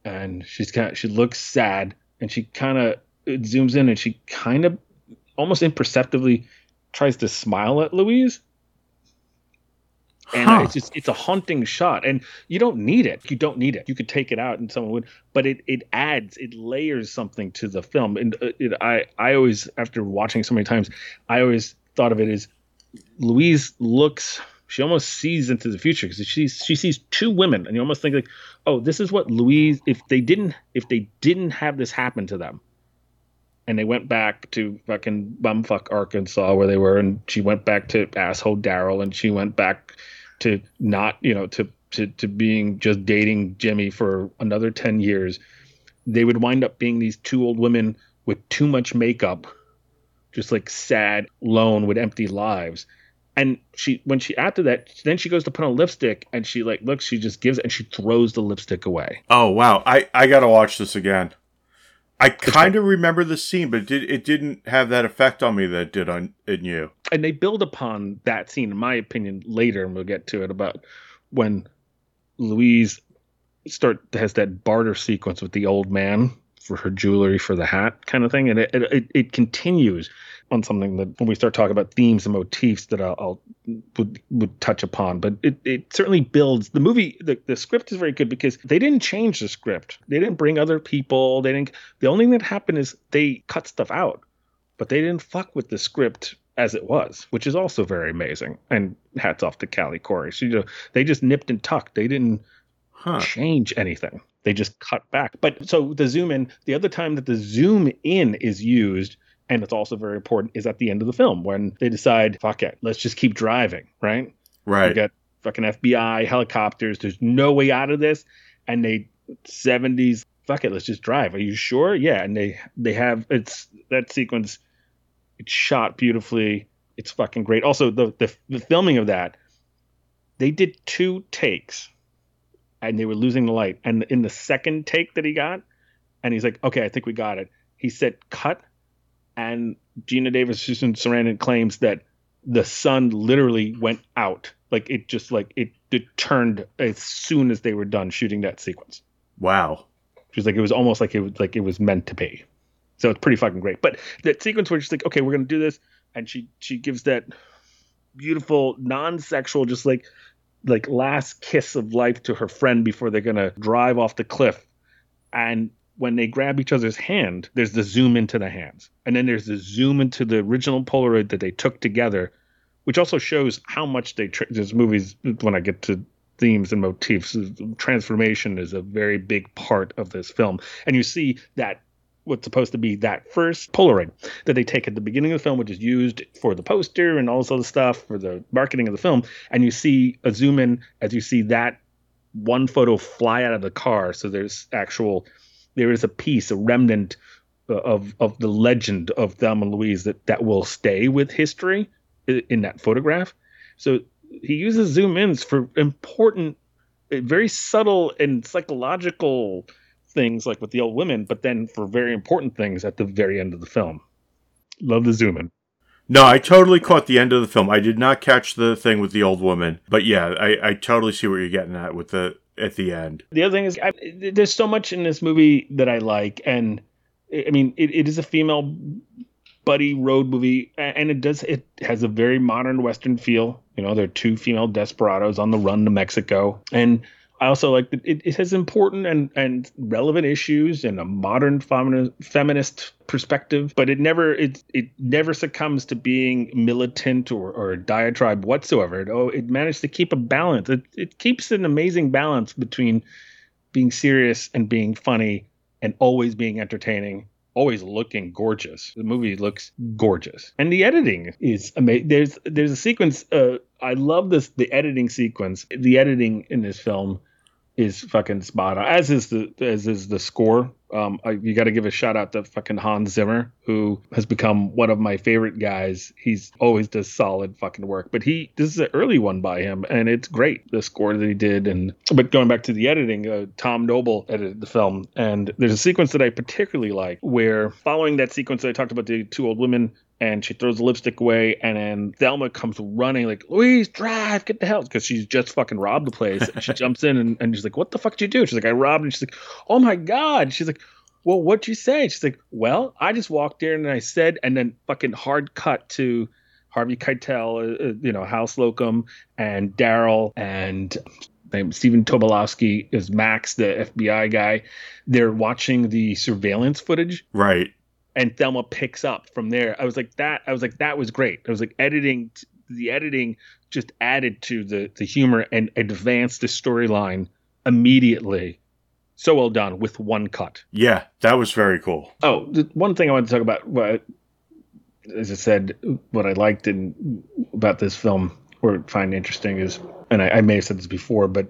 and she's kind she looks sad, and she kind of zooms in, and she kind of almost imperceptibly tries to smile at Louise and huh. it's just it's a haunting shot and you don't need it. You don't need it. You could take it out and someone would but it it adds it layers something to the film. And uh, it, i i always after watching so many times i always thought of it as louise looks she almost sees into the future because she she sees two women and you almost think like oh this is what louise if they didn't if they didn't have this happen to them and they went back to fucking bumfuck Arkansas where they were, and she went back to asshole Daryl, and she went back to not, you know, to to to being just dating Jimmy for another ten years. They would wind up being these two old women with too much makeup, just like sad, lone, with empty lives. And she, when she after that, then she goes to put on lipstick, and she like looks, she just gives it, and she throws the lipstick away. Oh wow, I I gotta watch this again. I kind of remember the scene, but it, did, it didn't have that effect on me that it did on in you. And they build upon that scene, in my opinion, later, and we'll get to it about when Louise start has that barter sequence with the old man for her jewelry for the hat kind of thing, and it it, it continues on something that when we start talking about themes and motifs that I'll, I'll would would touch upon. But it, it certainly builds the movie. The, the script is very good because they didn't change the script. They didn't bring other people. They didn't. The only thing that happened is they cut stuff out, but they didn't fuck with the script as it was, which is also very amazing. And hats off to Callie Khouri. So, you know, they just nipped and tucked. They didn't huh. change anything. They just cut back. But so the zoom in, the other time that the zoom in is used and it's also very important is at the end of the film when they decide fuck it let's just keep driving right? Right. You got fucking fbi helicopters there's no way out of this and they 70s fuck it let's just drive. Are you sure? Yeah and they they have it's that sequence it's shot beautifully it's fucking great. Also the the, the filming of that they did two takes and they were losing the light and in the second take that he got and he's like okay i think we got it he said cut and Geena Davis Susan Sarandon claims that the sun literally went out. Like it just like it, it turned as soon as they were done shooting that sequence. Wow. She's like it was almost like it was like it was meant to be. So it's pretty fucking great. But that sequence where she's like, okay, we're gonna do this, and she she gives that beautiful, non-sexual, just like like last kiss of life to her friend before they're gonna drive off the cliff. And when they grab each other's hand, there's the zoom into the hands. And then there's the zoom into the original Polaroid that they took together, which also shows how much they, tra- there's movies, when I get to themes and motifs, transformation is a very big part of this film. And you see that what's supposed to be that first Polaroid that they take at the beginning of the film, which is used for the poster and all this other stuff for the marketing of the film. And you see a zoom in as you see that one photo fly out of the car. So there's actual there is a piece, a remnant uh, of of the legend of Thelma Louise that that will stay with history in that photograph. So he uses zoom ins for important, uh, very subtle and psychological things like with the old women, but then for very important things at the very end of the film. Love the zoom in. No, I totally caught the end of the film. I did not catch the thing with the old woman, but yeah, I, I totally see what you're getting at with the at the end. The other thing is, I, there's so much in this movie that I like, and I mean, it, it is a female buddy road movie, and it does it has a very modern Western feel. You know, there are two female desperados on the run to Mexico, and I also like that it, it has important and, and relevant issues and a modern feminist perspective, but it never it it never succumbs to being militant or, or diatribe whatsoever. It, oh, it managed to keep a balance. It it keeps an amazing balance between being serious and being funny and always being entertaining always looking gorgeous. The movie looks gorgeous, and the editing is amazing. There's there's a sequence. Uh, I love this the editing sequence. The editing in this film is fucking spot on. As is the as is the score. Um, I, you got to give a shout out to fucking Hans Zimmer, who has become one of my favorite guys. He's always does solid fucking work. But he this is an early one by him, and it's great. The score that he did, and but going back to the editing, uh, Tom Noble edited the film, and there's a sequence that I particularly like where following that sequence that I talked about the two old women and she throws the lipstick away and then Thelma comes running like Louise drive get the hell because she's just fucking robbed the place she (laughs) jumps in and, and she's like what the fuck did you do she's like I robbed and she's like oh my god she's like well what'd you say she's like well I just walked in and I said and then fucking hard cut to Harvey Keitel, uh, uh, you know, Hal Slocum, and Daryl, and Stephen Tobolowsky is Max, the FBI guy. They're watching the surveillance footage, Right. and Thelma picks up from there. I was like that. I was like that was great. I was like editing. The editing just added to the the humor and advanced the storyline immediately. So well done with one cut. Yeah, that was very cool. Oh, the one thing I wanted to talk about, what, as I said, what I liked in, about this film or find interesting is, and I, I may have said this before, but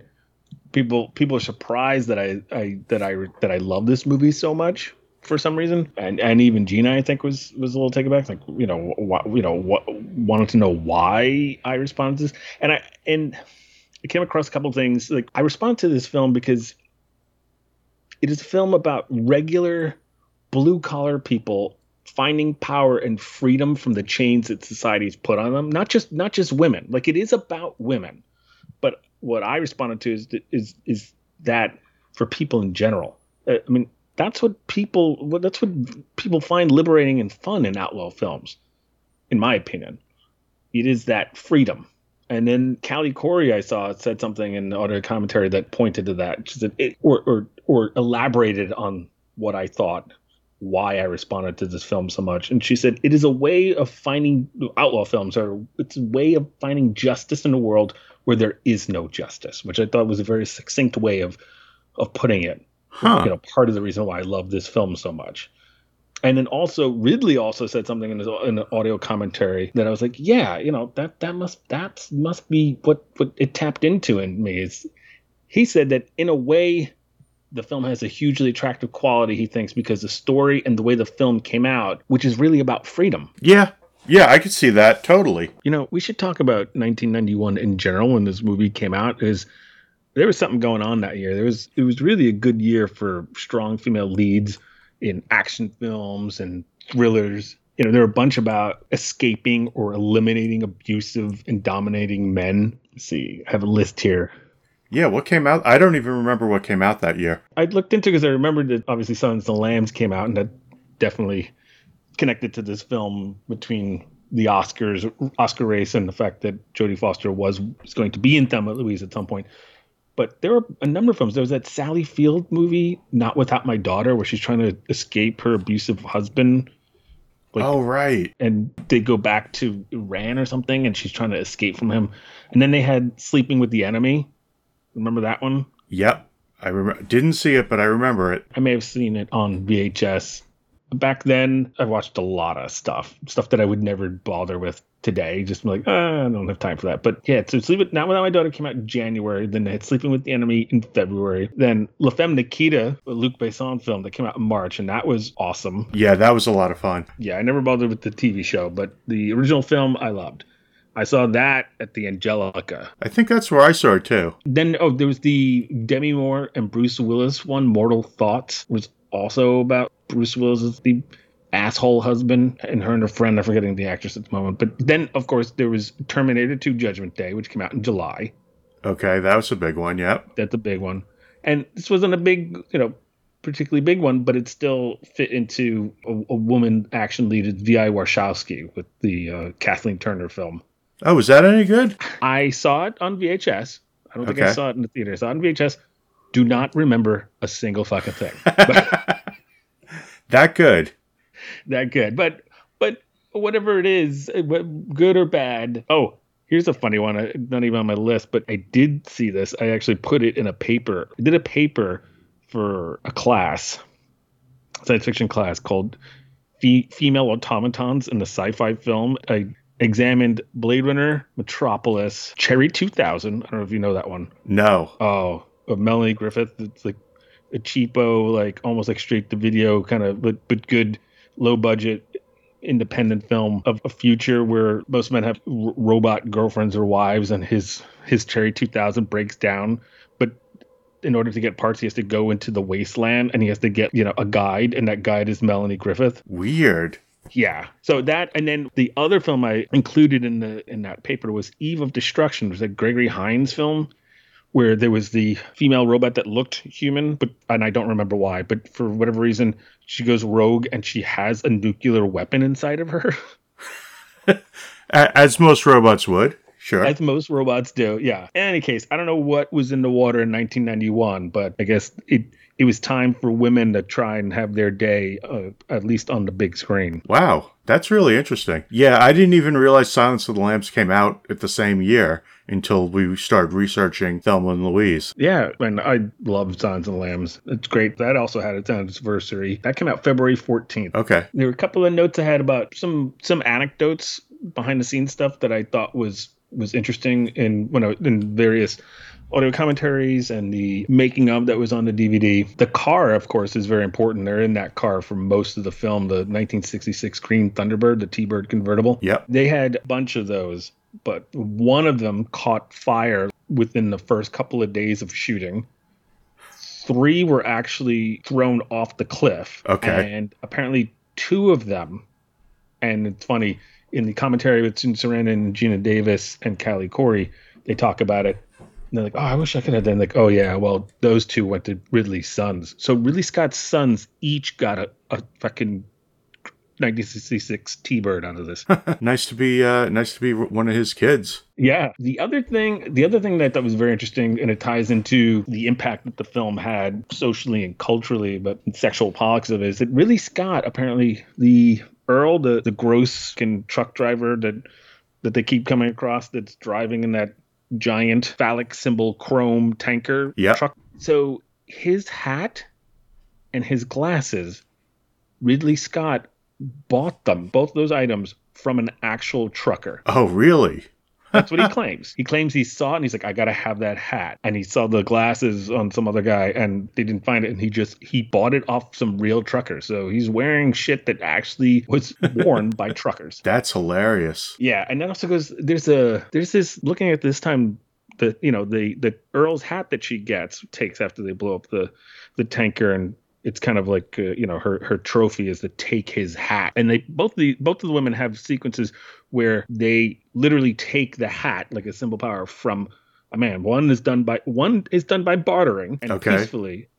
people people are surprised that I, I that I that I love this movie so much for some reason, and and even Geena I think was was a little taken back, like you know what you know what wanted to know why I responded to this, and I and I came across a couple things like I responded to this film because it is a film about regular blue collar people finding power and freedom from the chains that society's put on them. Not just not just women. Like it is about women. But what i responded to is is is that for people in general. Uh, i mean that's what people that's what people find liberating and fun in outlaw films in my opinion. It is that freedom and then Callie Khouri, I saw, said something in the audio commentary that pointed to that. She said it, or, or or elaborated on what I thought, why I responded to this film so much. And she said it is a way of finding outlaw films are it's a way of finding justice in a world where there is no justice, which I thought was a very succinct way of of putting it. Huh. You know, part of the reason why I love this film so much. And then also Ridley also said something in his in an audio commentary that I was like, yeah, you know that that must that must be what what it tapped into in me. Is he said that in a way, the film has a hugely attractive quality. He thinks because the story and the way the film came out, which is really about freedom. Yeah. Yeah, I could see that totally. You know, we should talk about 1991 in general when this movie came out. Is there was something going on that year? There was it was really a good year for strong female leads in action films and thrillers. You know, there are a bunch about escaping or eliminating abusive and dominating men. Let's see, I have a list here. Yeah, what came out? I don't even remember what came out that year. I looked into because I remembered that obviously of the Lambs came out, and that definitely connected to this film between the Oscars, Oscar race, and the fact that Jodie Foster was, was going to be in Thelma Louise at some point. But there were a number of films. There was that Sally Field movie, Not Without My Daughter, where she's trying to escape her abusive husband. Like- oh, right. and they go back to Iran or something, and she's trying to escape from him. And then they had Sleeping with the Enemy. Remember that one? Yep. I remember. Didn't see it, but I remember it. I may have seen it on VHS. Back then, I watched a lot of stuff, stuff that I would never bother with today. Just like, ah, I don't have time for that. But yeah, so Sleep With Not Without My Daughter came out in January. Then they had Sleeping with the Enemy in February. Then La Femme Nikita, a Luc Besson film that came out in March, and that was awesome. Yeah, that was a lot of fun. Yeah, I never bothered with the TV show, but the original film I loved. I saw that at the Angelika. I think that's where I saw it too. Then oh, there was the Demi Moore and Bruce Willis one, Mortal Thoughts, was also about Bruce Willis the asshole husband and her and her friend. I'm forgetting the actress at the moment. But then of course there was Terminator 2 Judgment Day, which came out in July. Okay, that was a big one. Yep. That's a big one. And this wasn't a big, you know, particularly big one, but it still fit into a, a woman action lead V.I. Warshawski with the uh, Kathleen Turner film. Oh, was that any good? I saw it on VHS. I don't think I saw it in the theater. I saw it on VHS. Do not remember a single fucking thing. (laughs) that good. That good. But but whatever it is, good or bad. Oh, here's a funny one. uh, Not even on my list, but I did see this. I actually put it in a paper. I did a paper for a class, science fiction class called Fe- "Female Automatons in the Sci-Fi Film." I examined Blade Runner, Metropolis, Cherry 2000. I don't know if you know that one. No. Oh, of Melanie Griffith. It's like a cheapo, like almost like straight to video kind of, but but good, low budget, independent film of a future where most men have r- robot girlfriends or wives, and his his Cherry 2000 breaks down, but. In order to get parts, he has to go into the wasteland, and he has to get, you know, a guide, and that guide is Melanie Griffith. Weird. Yeah. So that, and then the other film I included in the in that paper was Eve of Destruction. It was a Gregory Hines film where there was the female robot that looked human, but and I don't remember why, but for whatever reason she goes rogue and she has a nuclear weapon inside of her. (laughs) As most robots would. Sure. as most robots do. Yeah. In any case, I don't know what was in the water in 1991, but I guess it it was time for women to try and have their day, uh, at least on the big screen. Wow, that's really interesting. Yeah, I didn't even realize Silence of the Lambs came out at the same year until we started researching Thelma and Louise. Yeah, and I love Silence of the Lambs. It's great. That also had its anniversary. That came out February 14th. Okay. There were a couple of notes I had about some some anecdotes behind the scenes stuff that I thought was was interesting in when I, in various audio commentaries and the making of that was on the DVD. The car, of course, is very important. They're in that car for most of the film, the 1966 Green Thunderbird, the T-Bird convertible. Yep. They had a bunch of those, but one of them caught fire within the first couple of days of shooting. Three were actually thrown off the cliff. Okay. And apparently two of them, and it's funny, in the commentary with Susan Sarandon and Geena Davis and Callie Khouri, they talk about it. And they're like, oh, I wish I could have done like, oh yeah, well, those two went to Ridley's sons. So Ridley Scott's sons each got a, a fucking 1966 T-Bird out of this. (laughs) nice to be uh nice to be one of his kids. Yeah. The other thing, the other thing that I thought was very interesting, and it ties into the impact that the film had socially and culturally, but sexual politics of it, is that Ridley Scott apparently the Earl, the the gross truck driver that that they keep coming across, that's driving in that giant phallic symbol chrome tanker Yep. truck. So his hat and his glasses, Ridley Scott bought them, both those items, from an actual trucker. Oh, really? That's what he claims. He claims he saw it and he's like, I gotta have that hat. And he saw the glasses on some other guy and they didn't find it and he just he bought it off some real trucker. So he's wearing shit that actually was worn by (laughs) truckers. That's hilarious. Yeah, and then also goes there's a there's this looking at this time the you know the the Earl's hat that she gets takes after they blow up the the tanker and it's kind of like uh, you know her her trophy is to take his hat and they both the both of the women have sequences where they literally take the hat like a symbol power from a man one is done by one is done by bartering and Okay. peacefully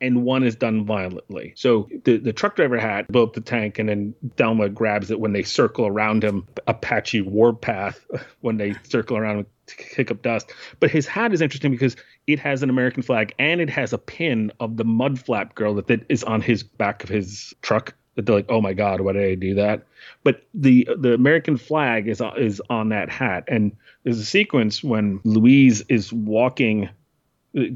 and one is done violently. So the, the truck driver hat blew up the tank, and then Thelma grabs it when they circle around him, Apache warpath, (laughs) when they circle around to kick up dust. But his hat is interesting because it has an American flag and it has a pin of the mud flap girl that, that is on his back of his truck. That they're like, oh my god, why did I do that? But the the American flag is is on that hat, and there's a sequence when Louise is walking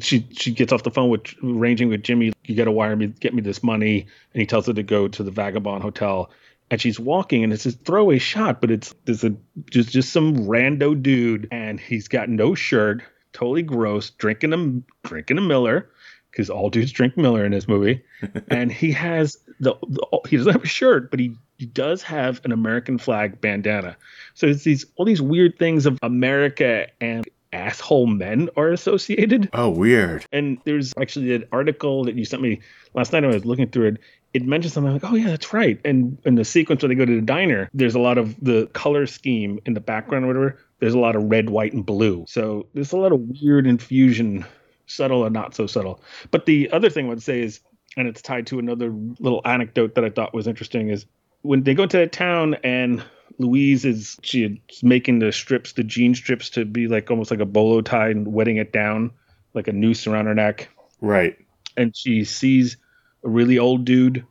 she she gets off the phone with ranging with Jimmy. You got to wire me, get me this money, and he tells her to go to the Vagabond Hotel. And she's walking, and it's a throwaway shot, but it's there's a just just some rando dude, and he's got no shirt, totally gross, drinking a drinking a Miller, because all dudes drink Miller in this movie, (laughs) and he has the, the he doesn't have a shirt, but he he does have an American flag bandana. So it's these all these weird things of America and asshole men are associated. Oh, weird. And there's actually an article that you sent me last night. I was looking through it. It mentions something like, "Oh yeah, that's right." And in the sequence where they go to the diner, there's a lot of the color scheme in the background or whatever. There's a lot of red, white, and blue. So there's a lot of weird infusion, subtle and not so subtle. But the other thing I would say is, and it's tied to another little anecdote that I thought was interesting, is when they go to that town and Louise is she's making the strips, the jean strips, to be like almost like a bolo tie and wetting it down like a noose around her neck. Right. And she sees a really old dude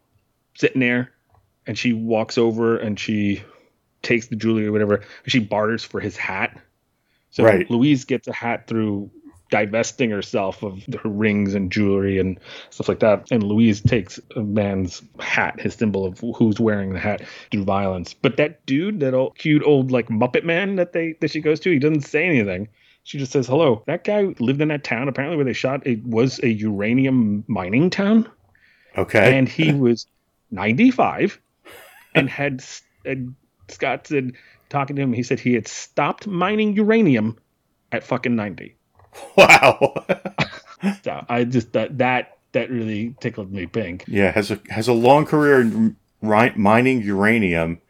sitting there, and she walks over and she takes the jewelry or whatever, and she barters for his hat. So Right. Louise gets a hat through divesting herself of her rings and jewelry and stuff like that. And Louise takes a man's hat, his symbol of who's wearing the hat, through violence. But that dude, that old cute old like Muppet man that they that she goes to, he doesn't say anything. She just says hello. That guy lived in that town apparently where they shot. It was a uranium mining town, Okay. and he was 95 and had and Scott said talking to him. He said he had stopped mining uranium at fucking 90. (laughs) wow. (laughs) So I just that that that really tickled me pink. yeah, has a has a long career in mining uranium,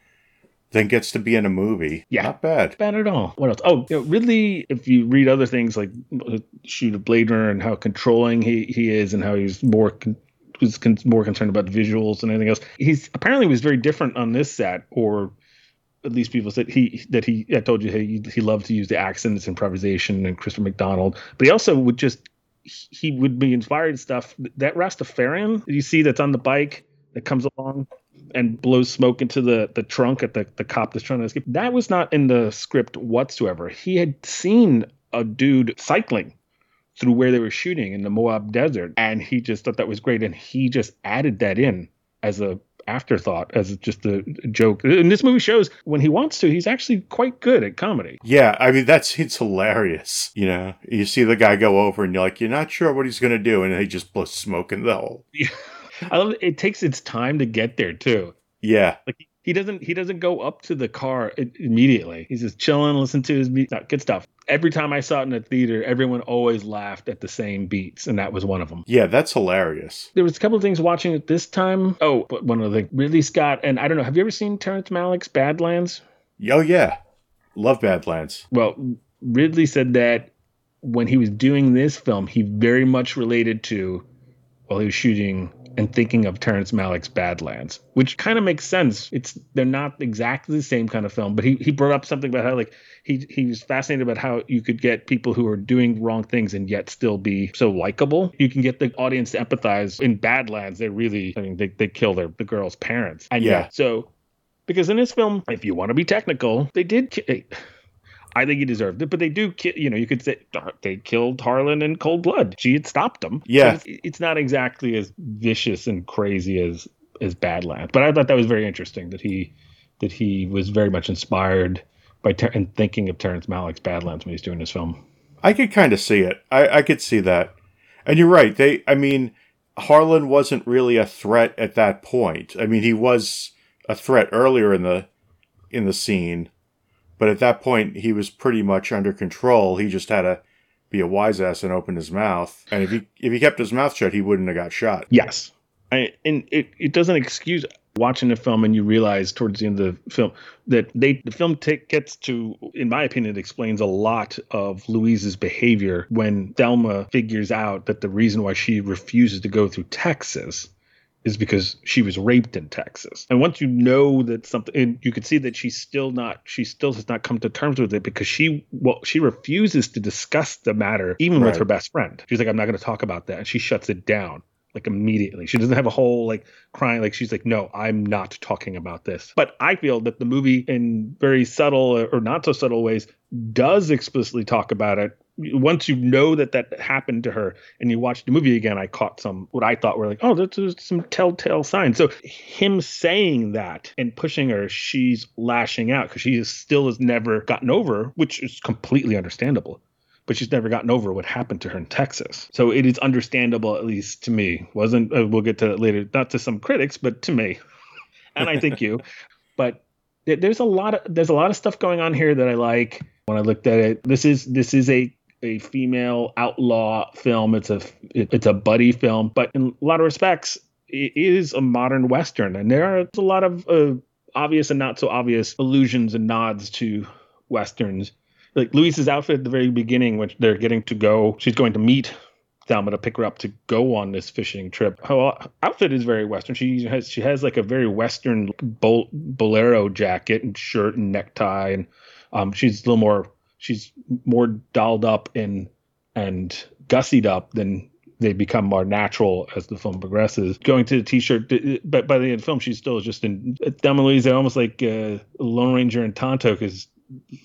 then gets to be in a movie. Yeah. Not bad. Bad at all. What else? Oh, you know, Ridley. If you read other things like uh, shoot a Blade Runner and how controlling he, he is and how he's more con- was con- more concerned about visuals and anything else. He's apparently was very different on this set, or at least people said he that he I told you he he loved to use the accents, improvisation, and Christopher McDonald, but he also would just he would be inspired stuff. That Rastafarian you see that's on the bike that comes along and blows smoke into the the trunk at the the cop that's trying to escape. That was not in the script whatsoever. He had seen a dude cycling through where they were shooting in the Moab desert, and he just thought that was great, and he just added that in as a afterthought as just a joke. And this movie shows when he wants to, he's actually quite good at comedy. Yeah, I mean that's it's hilarious. You know, you see the guy go over, and you're like, you're not sure what he's gonna do, and he just blows smoke in the hole. (laughs) I love it. it takes its time to get there too. Yeah, Like he doesn't he doesn't go up to the car immediately. He's just chilling, listen to his no, Good stuff. Every time I saw it in the theater, everyone always laughed at the same beats, and that was one of them. yeah, that's hilarious. There was a couple of things watching it this time. Oh, but one of the Ridley Scott and I don't know. Have you ever seen Terrence Malick's Badlands? Oh yeah, love Badlands. Well, Ridley said that when he was doing this film, he very much related to while he was shooting and thinking of Terrence Malick's Badlands, which kind of makes sense. It's they're not exactly the same kind of film, but he he brought up something about how like he he was fascinated about how you could get people who are doing wrong things and yet still be so likable. You can get the audience to empathize. In Badlands, they really I mean they they kill their the girl's parents. And Yeah. yeah, so because in this film, if you want to be technical, they did. ki- I think he deserved it, but they do. ki- You know, you could say they killed Harlan in cold blood. She had stopped them. Yeah. It's, it's not exactly as vicious and crazy as as Badlands. But I thought that was very interesting that he that he was very much inspired by Ter- and thinking of Terrence Malick's Badlands when he's doing his film. I could kind of see it. I, I could see that. And you're right. They, I mean, Harlan wasn't really a threat at that point. I mean, he was a threat earlier in the in the scene, but at that point he was pretty much under control. He just had to be a wise ass and open his mouth. And if he if he kept his mouth shut, he wouldn't have got shot. Yes. I, and it, it doesn't excuse watching the film and you realize towards the end of the film that they the film ta- gets to in my opinion it explains a lot of louise's behavior when thelma figures out that the reason why she refuses to go through texas is because she was raped in Texas. And once you know that something, and you can see that she's still not, she still has not come to terms with it because she, well, she refuses to discuss the matter even with her best friend. She's like, I'm not going to talk about that. And she shuts it down like immediately. She doesn't have a whole like crying. Like she's like, no, I'm not talking about this. But I feel that the movie, in very subtle or not so subtle ways, does explicitly talk about it. Once you know that that happened to her and you watch the movie again, I caught some what I thought were like, oh, there's, some telltale signs. So him saying that and pushing her, she's lashing out because she is, still has never gotten over, which is completely understandable but she's never gotten over what happened to her in Texas. So it is understandable, at least to me. Wasn't uh, we'll get to that later, not to some critics, but to me, (laughs) and I think you. But there's a lot of there's a lot of stuff going on here that I like. When I looked at it, this is this is a a female outlaw film. It's a it's a buddy film, but in a lot of respects, it is a modern western, and there are a lot of uh, obvious and not so obvious allusions and nods to westerns like Louise's outfit at the very beginning, when they're getting to go, she's going to meet Thelma to pick her up to go on this fishing trip. Her outfit is very Western. She has she has like a very Western bol- bolero jacket and shirt and necktie, and um, she's a little more she's more dolled up and and gussied up than they become more natural as the film progresses. Going to the t-shirt, but by the end of the film, she's still just in Thelma and Louise. They're almost like uh, Lone Ranger and Tonto because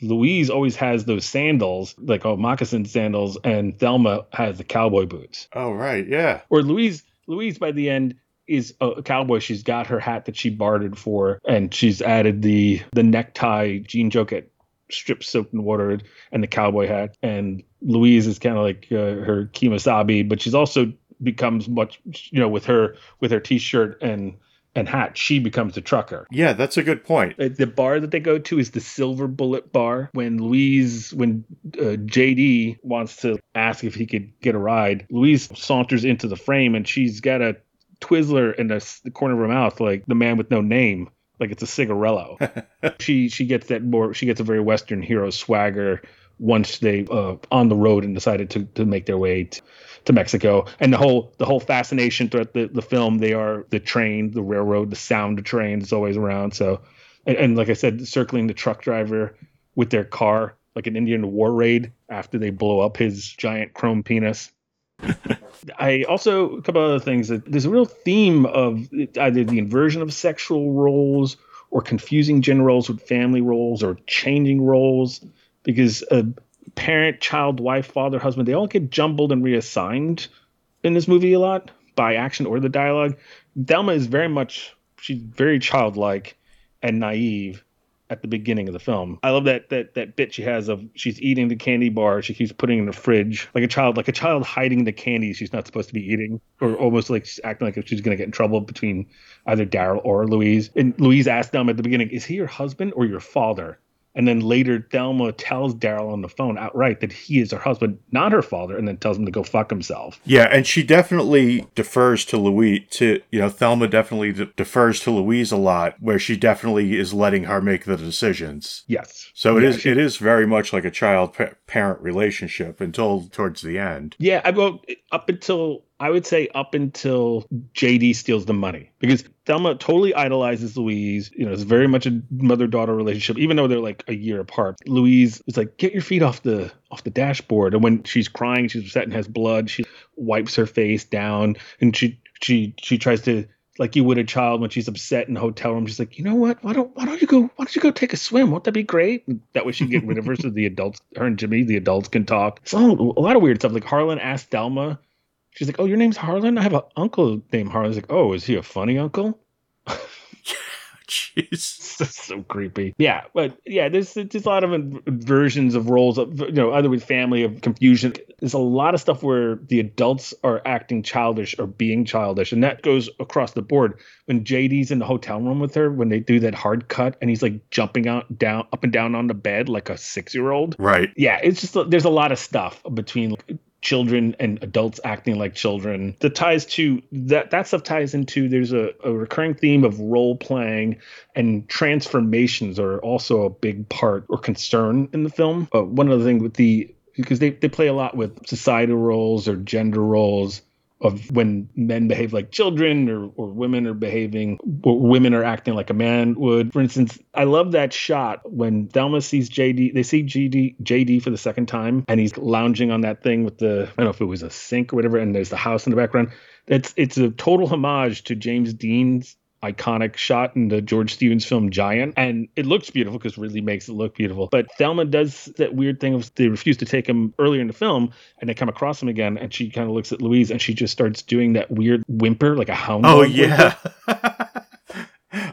Louise always has those sandals, like oh moccasin sandals, and Thelma has the cowboy boots. Oh right, yeah. Or Louise, Louise by the end is a cowboy. She's got her hat that she bartered for, and she's added the the necktie jean jacket stripped soaked in water and the cowboy hat. And Louise is kind of like uh, her kemosabe, but she's also becomes much you know with her with her t-shirt and and hat, she becomes the trucker. Yeah, that's a good point. Uh, The bar that they go to is the Silver Bullet Bar. When Louise, when uh, JD wants to ask if he could get a ride, Louise saunters into the frame and she's got a Twizzler in the, the corner of her mouth, like the man with no name, like it's a cigarello. (laughs) she she gets that more. She gets a very Western hero swagger once they uh, on the road and decided to to make their way to, to Mexico. And the whole the whole fascination throughout the, the film, they are the train, the railroad, the sound of trains is always around. So and, and like I said, circling the truck driver with their car like an Indian war raid after they blow up his giant chrome penis. I also a couple other things. that There's a real theme of either the inversion of sexual roles or confusing gender roles with family roles or changing roles because a parent, child, wife, father, husband, they all get jumbled and reassigned in this movie a lot by action or the dialogue. Thelma is very much she's very childlike and naive at the beginning of the film. I love that that that bit she has of she's eating the candy bar, she keeps putting in the fridge like a child, like a child hiding the candy she's not supposed to be eating, or almost like she's acting like if she's gonna get in trouble between either Daryl or Louise. And Louise asked them at the beginning, "Is he your husband or your father?" And then later, Thelma tells Daryl on the phone outright that he is her husband, not her father, and then tells him to go fuck himself. Yeah, and she definitely defers to Louise. To you know, Thelma definitely de- defers to Louise a lot, where she definitely is letting her make the decisions. Yes. So it yeah, is. she- It is very much like a child-parent relationship until towards the end. Yeah, I well up until I would say up until JD steals the money because Thelma totally idolizes Louise. You know, it's very much a mother-daughter relationship, even though they're like a year apart. Louise is like, "Get your feet off the off the dashboard," and when she's crying, she's upset and has blood. She wipes her face down, and she she she tries to. Like you would a child when she's upset in a hotel room, she's like, you know what? Why don't Why don't you go? Why don't you go take a swim? Won't that be great? And that way she can get rid of her, so the adults, her and Jimmy, the adults can talk. So a lot of weird stuff. Like Harlan asked Thelma She's like, "Oh, your name's Harlan. I have an uncle named Harlan." He's like, "Oh, is he a funny uncle?" (laughs) Jeez. (laughs) so, so creepy. Yeah, but yeah, there's there's a lot of versions of roles of you know either with family of confusion. There's a lot of stuff where the adults are acting childish or being childish, and that goes across the board. When JD's in the hotel room with her, when they do that hard cut, and he's like jumping out down up and down on the bed like a six year old. Right. Yeah, it's just there's a lot of stuff between children and adults acting like children. That ties to that that stuff ties into there's a, a recurring theme of role playing and transformations are also a big part or concern in the film. Uh, one other thing with the because they, they play a lot with societal roles or gender roles of when men behave like children or, or women are behaving women are acting like a man would. For instance i love that shot when thelma sees jd they see jd jd for the second time and he's lounging on that thing with the i don't know if it was a sink or whatever and there's the house in the background. It's it's a total homage to james dean's iconic shot in the George Stevens film Giant. And it looks beautiful because really makes it look beautiful. But Thelma does that weird thing of they refuse to take him earlier in the film and they come across him again and she kind of looks at Louise and she just starts doing that weird whimper like a hound. Oh yeah. (laughs)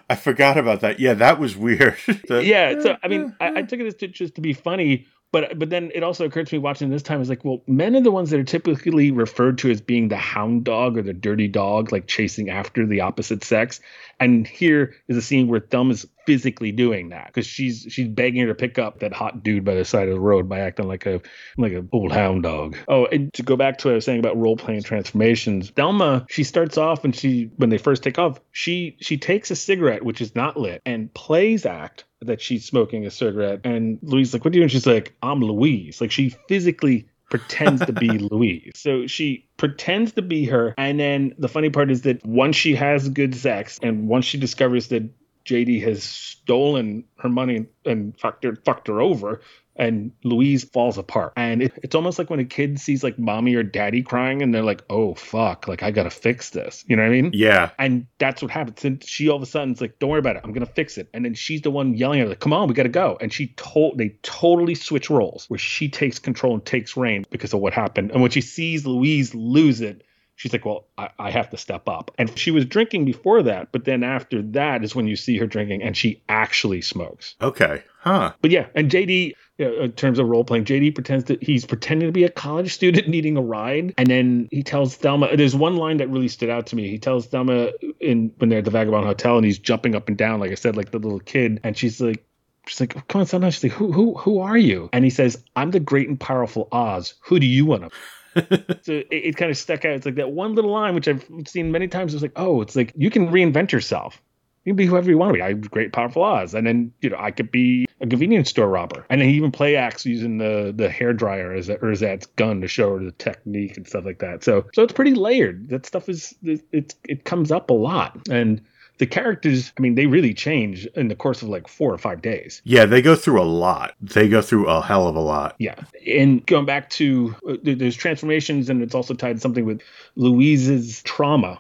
I forgot about that. Yeah, that was weird. (laughs) The- yeah. So I mean, (laughs) I, I took it as to, just to be funny, but but then it also occurred to me watching this time is like, well, men are the ones that are typically referred to as being the hound dog or the dirty dog, like chasing after the opposite sex. And here is a scene where Thelma's physically doing that because she's she's begging her to pick up that hot dude by the side of the road by acting like a like a old hound dog. Oh, and to go back to what I was saying about role playing transformations, Thelma she starts off and she when they first take off, she she takes a cigarette which is not lit and plays act that she's smoking a cigarette. And Louise like, "What are you?" And she's like, "I'm Louise." Like she physically pretends to be (laughs) Louise. So she pretends to be her. And then the funny part is that once she has good sex and once she discovers that JD has stolen her money and fucked her, fucked her over, and Louise falls apart. And it, it's almost like when a kid sees like mommy or daddy crying and they're like, oh, fuck, like I got to fix this. You know what I mean? Yeah. And that's what happens. And she all of a sudden is like, don't worry about it. I'm to fix it. And then she's the one yelling at her, like, come on, we got to go. And she told, they totally switch roles where she takes control and takes reign because of what happened. And when she sees Louise lose it, she's like, well, I, I have to step up. And she was drinking before that. But then after that is when you see her drinking and she actually smokes. Okay. Huh. But yeah, and JD, you know, in terms of role playing, JD pretends that he's pretending to be a college student (laughs) needing a ride, and then he tells Thelma. There's one line that really stood out to me. He tells Thelma in when they're at the Vagabond Hotel, and he's jumping up and down, like I said, like the little kid, and she's like. She's like, oh, come on, son. She's like, who, who, who are you? And he says, I'm the great and powerful Oz. Who do you want to? (laughs) so it, it kind of stuck out. It's like that one little line, which I've seen many times. It's like, oh, it's like you can reinvent yourself. You can be whoever you want to be. I'm great, powerful Oz, and then you know I could be a convenience store robber, and then he even play acts using the the hair dryer as a, or as that gun to show her the technique and stuff like that. So so it's pretty layered. That stuff is it it, it comes up a lot, and the characters, I mean, they really change in the course of like four or five days. Yeah, they go through a lot. They go through a hell of a lot. Yeah. And going back to uh, there's transformations, and it's also tied to something with Louise's trauma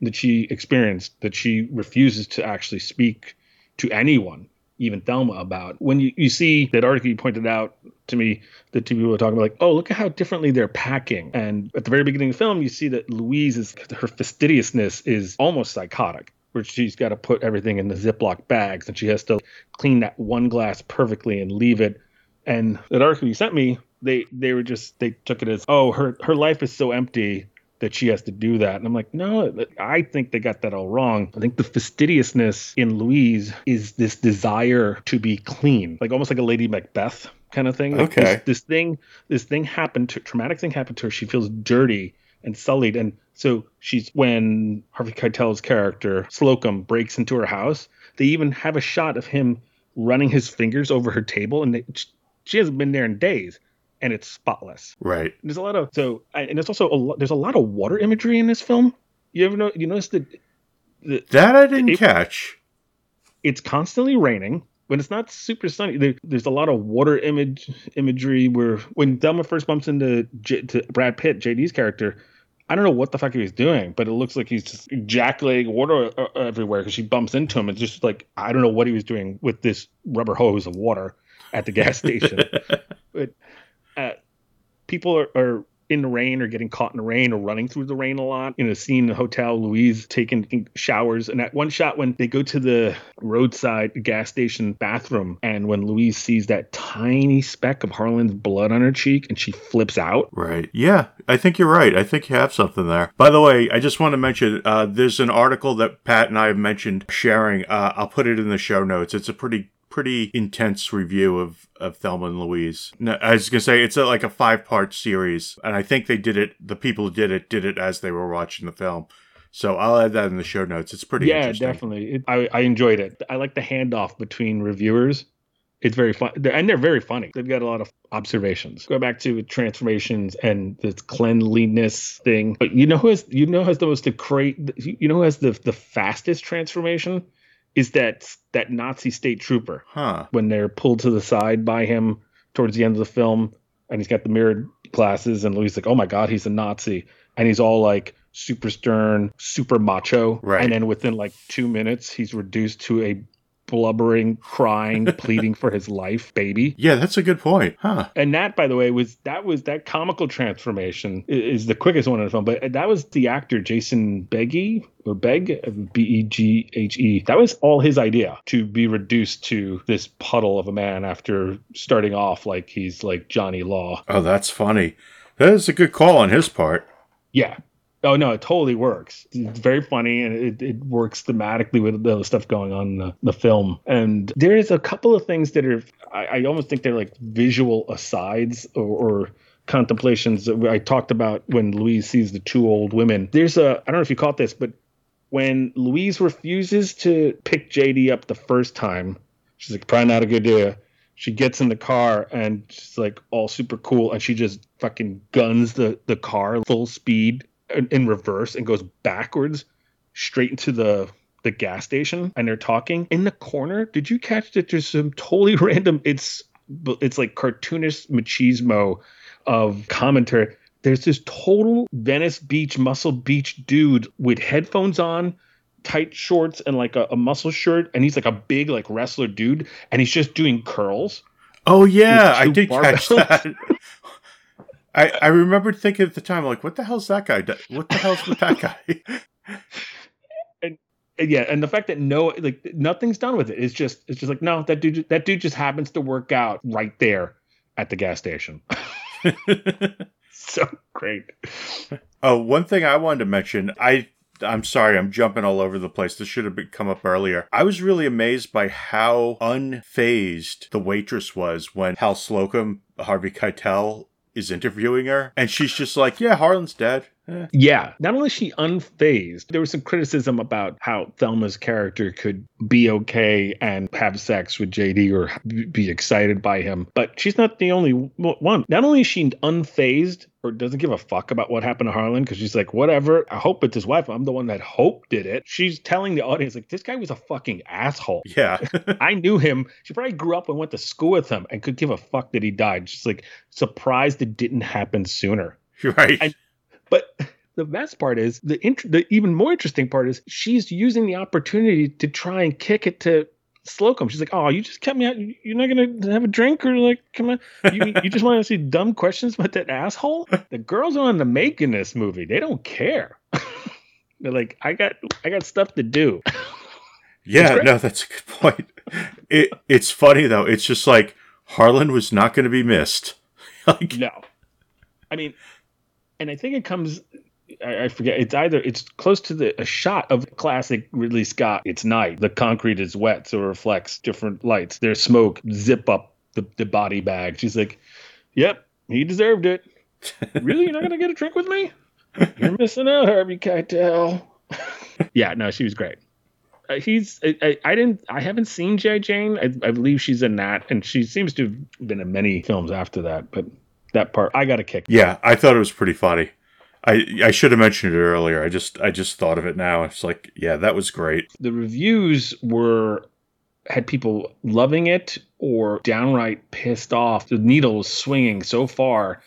that she experienced that she refuses to actually speak to anyone even Thelma about. When you, you see that article you pointed out to me that two people were talking about like, oh, look at how differently they're packing. And at the very beginning of the film, you see that Louise is her fastidiousness is almost psychotic. Where she's got to put everything in the Ziploc bags and she has to clean that one glass perfectly and leave it. And that article you sent me, they they were just they took it as oh her her life is so empty that she has to do that. And I'm like, no, I think they got that all wrong. I think the fastidiousness in Louise is this desire to be clean, like almost like a Lady Macbeth kind of thing. Okay. This, this thing, this thing happened to traumatic thing happened to her. She feels dirty and sullied, and so she's when Harvey Keitel's character Slocum breaks into her house. They even have a shot of him running his fingers over her table, and they, she hasn't been there in days and it's spotless. Right. There's a lot of so, and there's also a lot. There's a lot of water imagery in this film. You ever know? You notice that the, that I didn't it, catch. It's constantly raining. When it's not super sunny, there, there's a lot of water image imagery. Where when Thelma first bumps into J, to Brad Pitt, JD's character, I don't know what the fuck he was doing, but it looks like he's just ejaculating water uh, everywhere because she bumps into him. It's just like I don't know what he was doing with this rubber hose of water at the gas station. (laughs) but uh, people are, are in the rain or getting caught in the rain or running through the rain a lot. In a scene in the hotel, Louise taking showers. And that one shot when they go to the roadside gas station bathroom, and when Louise sees that tiny speck of Harlan's blood on her cheek and she flips out. Right. Yeah, I think you're right. I think you have something there. By the way, I just want to mention uh, there's an article that Pat and I have mentioned sharing. Uh, I'll put it in the show notes. It's a pretty pretty intense review of, of Thelma and Louise. No, I was gonna say it's a, like a five part series, and I think they did it. The people who did it did it as they were watching the film. So I'll add that in the show notes. It's pretty. Yeah, definitely. It, I I enjoyed it. I like the handoff between reviewers. It's very fun, and they're very funny. They've got a lot of observations. Go back to transformations and this cleanliness thing. But you know who has you know who has the most the great you know who has the the fastest transformation is that that Nazi state trooper. Huh. When they're pulled to the side by him towards the end of the film, and he's got the mirrored glasses, and Louis like, "Oh my God, he's a Nazi," and he's all like super stern, super macho, right. and then within like two minutes, he's reduced to a blubbering, crying, (laughs) pleading for his life baby. Yeah, that's a good point. Huh. And that, by the way, was that was that comical transformation is the quickest one in the film. But that was the actor Jason Beghe or Beg B E G H E. That was all his idea to be reduced to this puddle of a man after starting off like he's like Johnny Law. Oh, that's funny. That is a good call on his part. Yeah, Oh no, it totally works. It's very funny and it, it works thematically with the stuff going on in the, the film. And there is a couple of things that are I, I almost think they're like visual asides or, or contemplations that I talked about when Louise sees the two old women. There's a I don't know if you caught this, but when Louise refuses to pick JD up the first time, she's like, probably not a good idea. She gets in the car and she's like all super cool and she just fucking guns the, the car full speed in reverse and goes backwards straight into the the gas station and they're talking. In the corner did you catch that there's some totally (laughs) random it's it's like cartoonist machismo of commentary. There's this total venice beach muscle beach dude with headphones on tight shorts and like a, a muscle shirt and he's like a big like wrestler dude and he's just doing curls. Oh yeah i did catch that (laughs) I, I remember thinking at the time, like, what the hell's that guy? Do- what the hell's with that guy? (laughs) and, and, yeah, and the fact that no, like, nothing's done with it. It's just, it's just like, no, that dude, that dude just happens to work out right there at the gas station. (laughs) so great. Oh, one thing I wanted to mention, I I'm sorry, I'm jumping all over the place. This should have been, come up earlier. I was really amazed by how unfazed the waitress was when Hal Slocum, Harvey Keitel, is interviewing her, and she's just like, "Yeah, Harlan's dead." Yeah. Not only is she unfazed, there was some criticism about how Thelma's character could be okay and have sex with JD or be excited by him, but she's not the only one. Not only is she unfazed or doesn't give a fuck about what happened to Harlan because she's like, whatever. I hope it's his wife. I'm the one that Hope did it. She's telling the audience, like, this guy was a fucking asshole. Yeah. (laughs) I knew him. She probably grew up and went to school with him and could give a fuck that he died. She's like surprised it didn't happen sooner. right. But (laughs) the best part is the int- the even more interesting part is she's using the opportunity to try and kick it to Slocum. She's like, "Oh, you just kept me out. You- You're not gonna have a drink or like, come on. You, you just want to see dumb questions about that asshole." The girls are on the making this movie, they don't care. (laughs) They're like, "I got, I got stuff to do." (laughs) yeah, no, that's a good point. It it's funny though. It's just like Harlan was not going to be missed. like, No, I mean, and I think it comes. I, I forget. It's either it's close to the a shot of classic Ridley Scott. It's night. The concrete is wet, so it reflects different lights. There's smoke. Zip up the, the body bag. She's like, "Yep, he deserved it." (laughs) really, you're not gonna get a drink with me? You're missing out, Harvey Keitel. (laughs) yeah, no, she was great. Uh, he's I, I, I didn't I haven't seen J Jane. I, I believe she's in that, and she seems to have been in many films after that. But that part I got a kick. yeah, I thought it was pretty funny. I I should have mentioned it earlier. I just I just thought of it now. It's like, yeah, that was great. The reviews were had people loving it or downright pissed off. The needle was swinging so far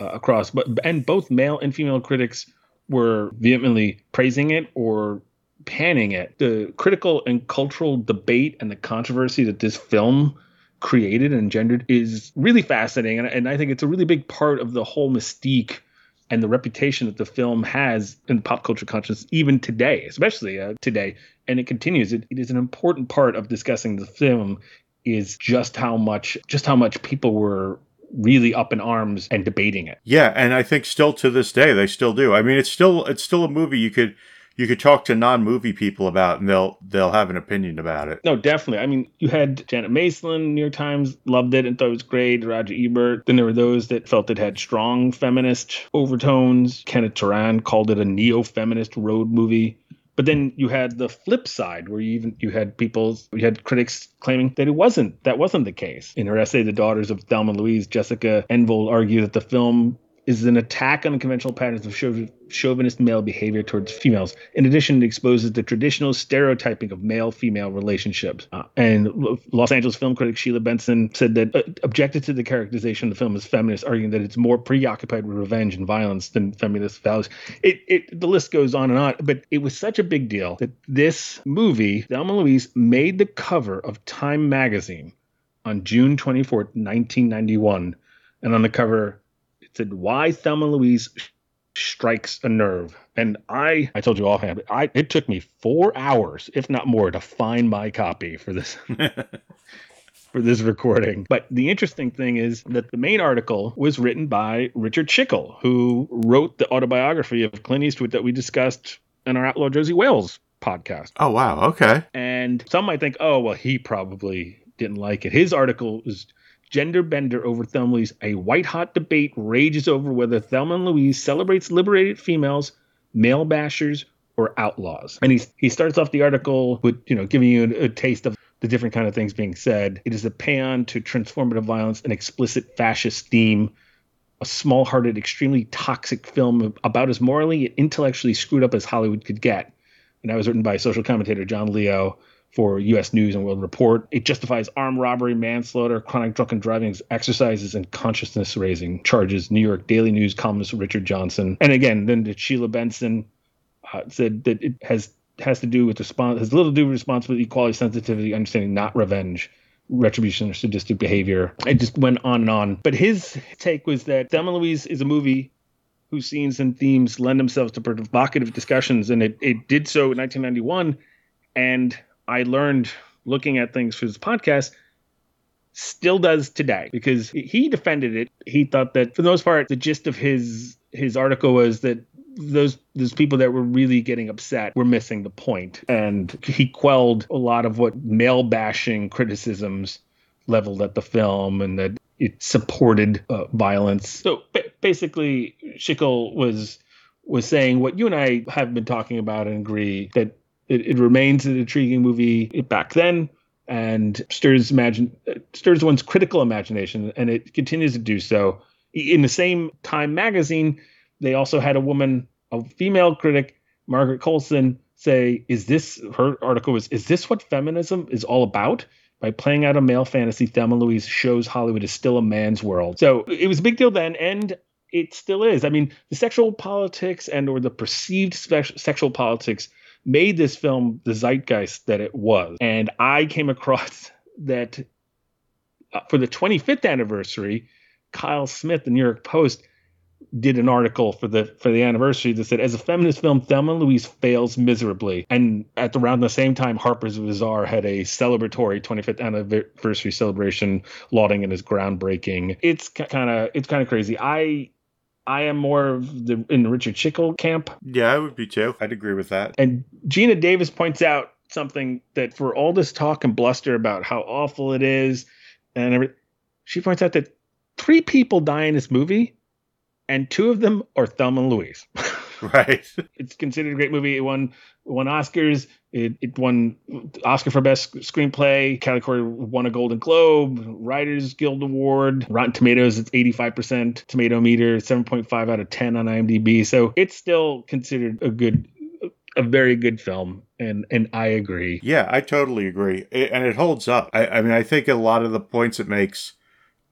uh, across, but and both male and female critics were vehemently praising it or panning it. The critical and cultural debate and the controversy that this film created and engendered is really fascinating, and, and I think it's a really big part of the whole mystique and the reputation that the film has in pop culture consciousness even today, especially uh, today, and it continues. It, it is an important part of discussing the film. Is just how much, just how much people were really up in arms and debating it. Yeah, and I think still to this day they still do. I mean, it's still it's still a movie you could you could talk to non-movie people about and they'll they'll have an opinion about it. No, definitely. I mean, you had Janet Maslin, New York Times loved it and thought it was great. Roger Ebert. Then there were those that felt it had strong feminist overtones. Kenneth Turan called it a neo-feminist road movie. But then you had the flip side, where you even you had people, you had critics claiming that it wasn't that wasn't the case. In her essay, "The Daughters of Thelma Louise," Jessica Enevold argued that the film is an attack on conventional patterns of chauv- chauvinist male behavior towards females. In addition, it exposes the traditional stereotyping of male-female relationships. Uh, and Los Angeles film critic Sheila Benson said that uh, objected to the characterization of the film as feminist, arguing that it's more preoccupied with revenge and violence than feminist values. It, it the list goes on and on, but it was such a big deal that this movie, Thelma Louise, made the cover of Time magazine on June 24th, 1991. And on the cover, said, Why Thelma Louise strikes a nerve. And I, I told you offhand, I, it took me four hours, if not more, to find my copy for this (laughs) for this recording. But the interesting thing is that the main article was written by Richard Schickel, who wrote the autobiography of Clint Eastwood that we discussed in our Outlaw Josey Wales podcast. Oh wow, okay. And some might think, oh, well, he probably didn't like it. His article was Gender Bender over Thelma Louise. A white hot debate rages over whether Thelma and Louise celebrates liberated females, male bashers, or outlaws. And he, he starts off the article with, you know, giving you a, a taste of the different kind of things being said. It is a pan to transformative violence, an explicit fascist theme, a small-hearted, extremely toxic film about as morally and intellectually screwed up as Hollywood could get. And that was written by social commentator John Leo for U.S. News and World Report. It justifies armed robbery, manslaughter, chronic drunken driving, exercises, and consciousness raising charges. New York Daily News columnist Richard Johnson. And again, then the Sheila Benson uh, said that it has has to do with response has little to do with responsibility, equality, sensitivity, understanding, not revenge. Retribution or sadistic behavior. It just went on and on. But his take was that Thelma and Louise is a movie whose scenes and themes lend themselves to provocative discussions, and it, it did so in 1991. And I learned looking at things for this podcast still does today because he defended it. He thought that for the most part, the gist of his his article was that those those people that were really getting upset were missing the point, and he quelled a lot of what male bashing criticisms leveled at the film, and that it supported uh, violence. So ba- basically, Schickel was was saying what you and I have been talking about and agree that it, it remains an intriguing movie back then and stirs imagine stirs one's critical imagination and it continues to do so. In the same time magazine they also had a woman a female critic margaret carlson say is this her article was is this what feminism is all about? By playing out a male fantasy thelma louise shows hollywood is still a man's world. So it was a big deal then and it still is. I mean the sexual politics and or the perceived spe- sexual politics made this film the zeitgeist that it was. And I came across (laughs) that uh, for the 25th anniversary, Kyle Smith, the New York Post, did an article for the for the anniversary that said, as a feminist film, Thelma and Louise fails miserably. And at around the same time, Harper's Bazaar had a celebratory 25th anniversary celebration, lauding it as groundbreaking. It's kind of it's kind of crazy. I I am more of the in the Richard Schickel camp. Yeah, I would be too. I'd agree with that. And Geena Davis points out something that for all this talk and bluster about how awful it is and everything, she points out that three people die in this movie, and two of them are Thelma and Louise. (laughs) (laughs) right. It's considered a great movie. It won won Oscars. It, it won Oscar for Best Screenplay. Category won a Golden Globe, Writers Guild Award. Rotten Tomatoes, it's 85% tomato meter, 7.5 out of 10 on IMDb. So it's still considered a good, a very good film. And, and I agree. Yeah, I totally agree. It, and it holds up. I, I mean, I think a lot of the points it makes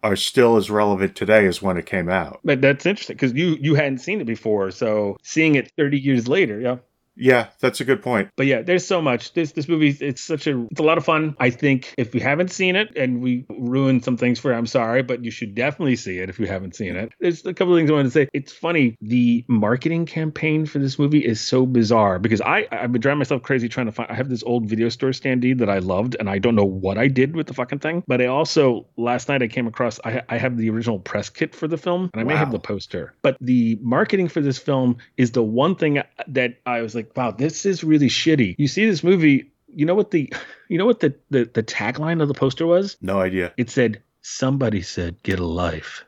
are still as relevant today as when it came out. But that's interesting because you you hadn't seen it before, so seeing it 30 years later, yeah. Yeah, that's a good point. But yeah, there's so much. This this movie, it's such a it's a lot of fun. I think if you haven't seen it and we ruined some things for you, I'm sorry, but you should definitely see it if you haven't seen it. There's a couple of things I wanted to say. It's funny. The marketing campaign for this movie is so bizarre because I I've been driving myself crazy trying to find. I have this old video store standee that I loved, and I don't know what I did with the fucking thing. But I also last night I came across. I I have the original press kit for the film, and I may have the poster. But the marketing for this film is the one thing that I was like, wow, this is really shitty. You see this movie, you know what the (laughs) you know what the, the, the tagline of the poster was? No idea. It said, Somebody said get a life.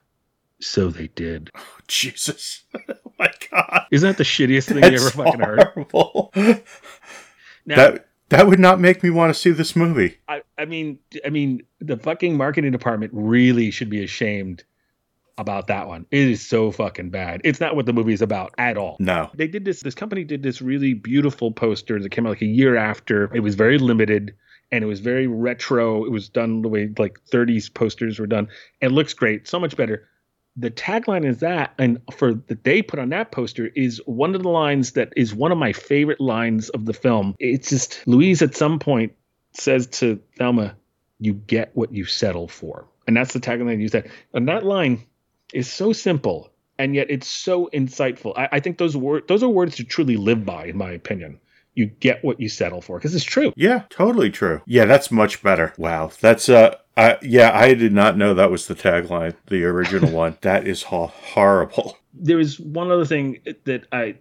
So they did. (laughs) Oh, Jesus. (laughs) oh my god. Isn't that the shittiest thing That's you ever fucking horrible. heard? now, that that would not make me want to see this movie. I, I mean I mean the fucking marketing department really should be ashamed about that one. It is so fucking bad. It's not what the movie is about at all. No. They did this this company did this really beautiful poster that came out like a year after. It was very limited and it was very retro. It was done the way like 30s posters were done. It looks great, so much better. The tagline is that, and for that they put on that poster is one of the lines that is one of my favorite lines of the film. It's just Louise at some point says to Thelma, "You get what you settle for," and that's the tagline you said. And that line is so simple and yet it's so insightful. I, I think those words those are words to truly live by, in my opinion. You get what you settle for because it's true. Yeah, totally true. Yeah, that's much better. Wow, that's uh, uh yeah, I did not know that was the tagline, the original (laughs) one. That is ho- horrible. There is one other thing that I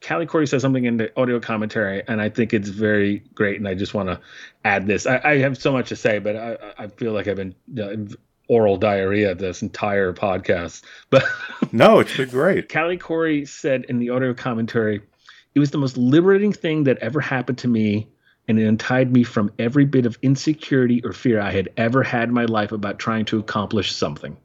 Callie Khouri says something in the audio commentary, and I think it's very great. And I just want to add this. I, I, have so much to say, but I, I feel like I've been uh, oral diarrhea this entire podcast. (laughs) But no, it's been great. Callie Khouri said in the audio commentary, it was the most liberating thing that ever happened to me, and it untied me from every bit of insecurity or fear I had ever had in my life about trying to accomplish something.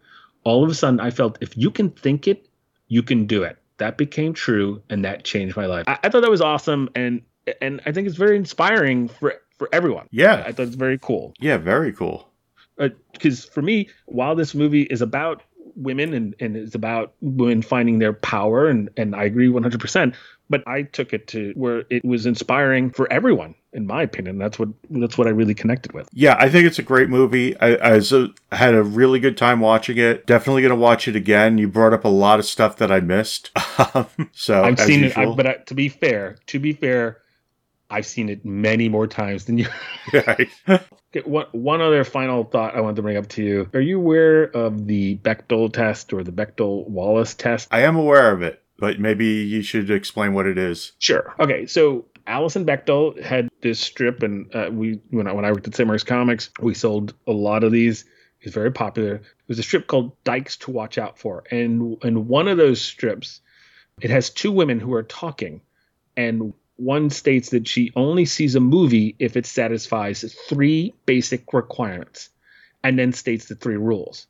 All of a sudden, I felt if you can think it, you can do it. That became true, and that changed my life. I, I thought that was awesome, and and I think it's very inspiring for for everyone. Yeah, I thought it's very cool. Yeah, very cool because uh, for me, while this movie is about women and, and it's about women finding their power, and, and I agree 100%, but I took it to where it was inspiring for everyone, in my opinion. That's what that's what I really connected with. Yeah, I think it's a great movie. I, uh, had a really good time watching it. Definitely going to watch it again. You brought up a lot of stuff that I missed. (laughs) so I've seen usual. it, I, but I, to be fair, to be fair, I've seen it many more times than you. (laughs) okay, one, one other final thought I wanted to bring up to you. Are you aware of the Bechdel test or the Bechdel Wallace test? I am aware of it, but maybe you should explain what it is. Sure. Okay, so Alison Bechdel had this strip, and uh, we when I, when I worked at St. Comics, we sold a lot of these. It's very popular. It was a strip called Dykes to Watch Out For, and and one of those strips It has two women who are talking, and one states that she only sees a movie if it satisfies three basic requirements, and then states the three rules.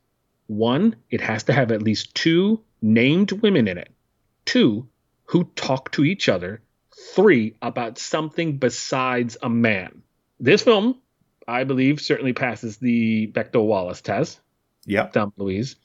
One, it has to have at least two named women in it. Two, who talk to each other. Three, about something besides a man. This film, I believe, certainly passes the Bechdel Wallace test. Yep. Dumb Louise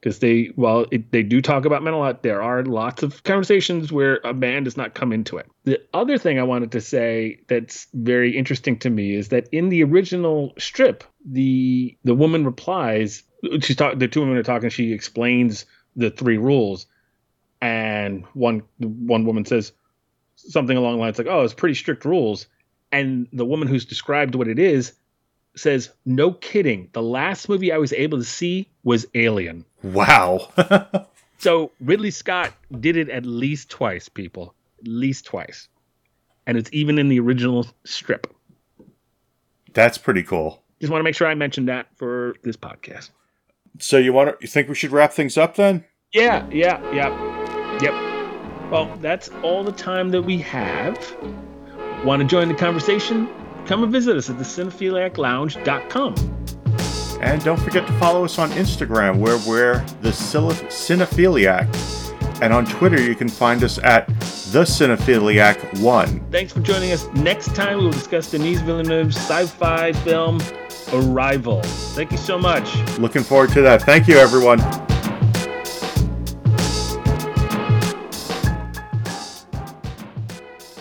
because they well it, they do talk about men a lot there are lots of conversations where a man does not come into it the other thing i wanted to say that's very interesting to me is that in the original strip the the woman replies she's talking the two women are talking she explains the three rules and one one woman says something along the lines like oh it's pretty strict rules and the woman who's described what it is says, "No kidding. The last movie I was able to see was Alien." Wow. (laughs) so Ridley Scott did it at least twice, people. At least twice, and it's even in the original strip. That's pretty cool. Just want to make sure I mentioned that for this podcast. So you want to? You think we should wrap things up then? Yeah. Yeah. Yeah. Yep. Well, that's all the time that we have. Want to join the conversation? come and visit us at the cinephiliaclounge.com. And don't forget to follow us on Instagram, where we're the Cinephiliac. And on Twitter, you can find us at the Cinephiliac One. Thanks for joining us. Next time, we will discuss Denis Villeneuve's sci-fi film Arrival. Thank you so much. Looking forward to that. Thank you, everyone.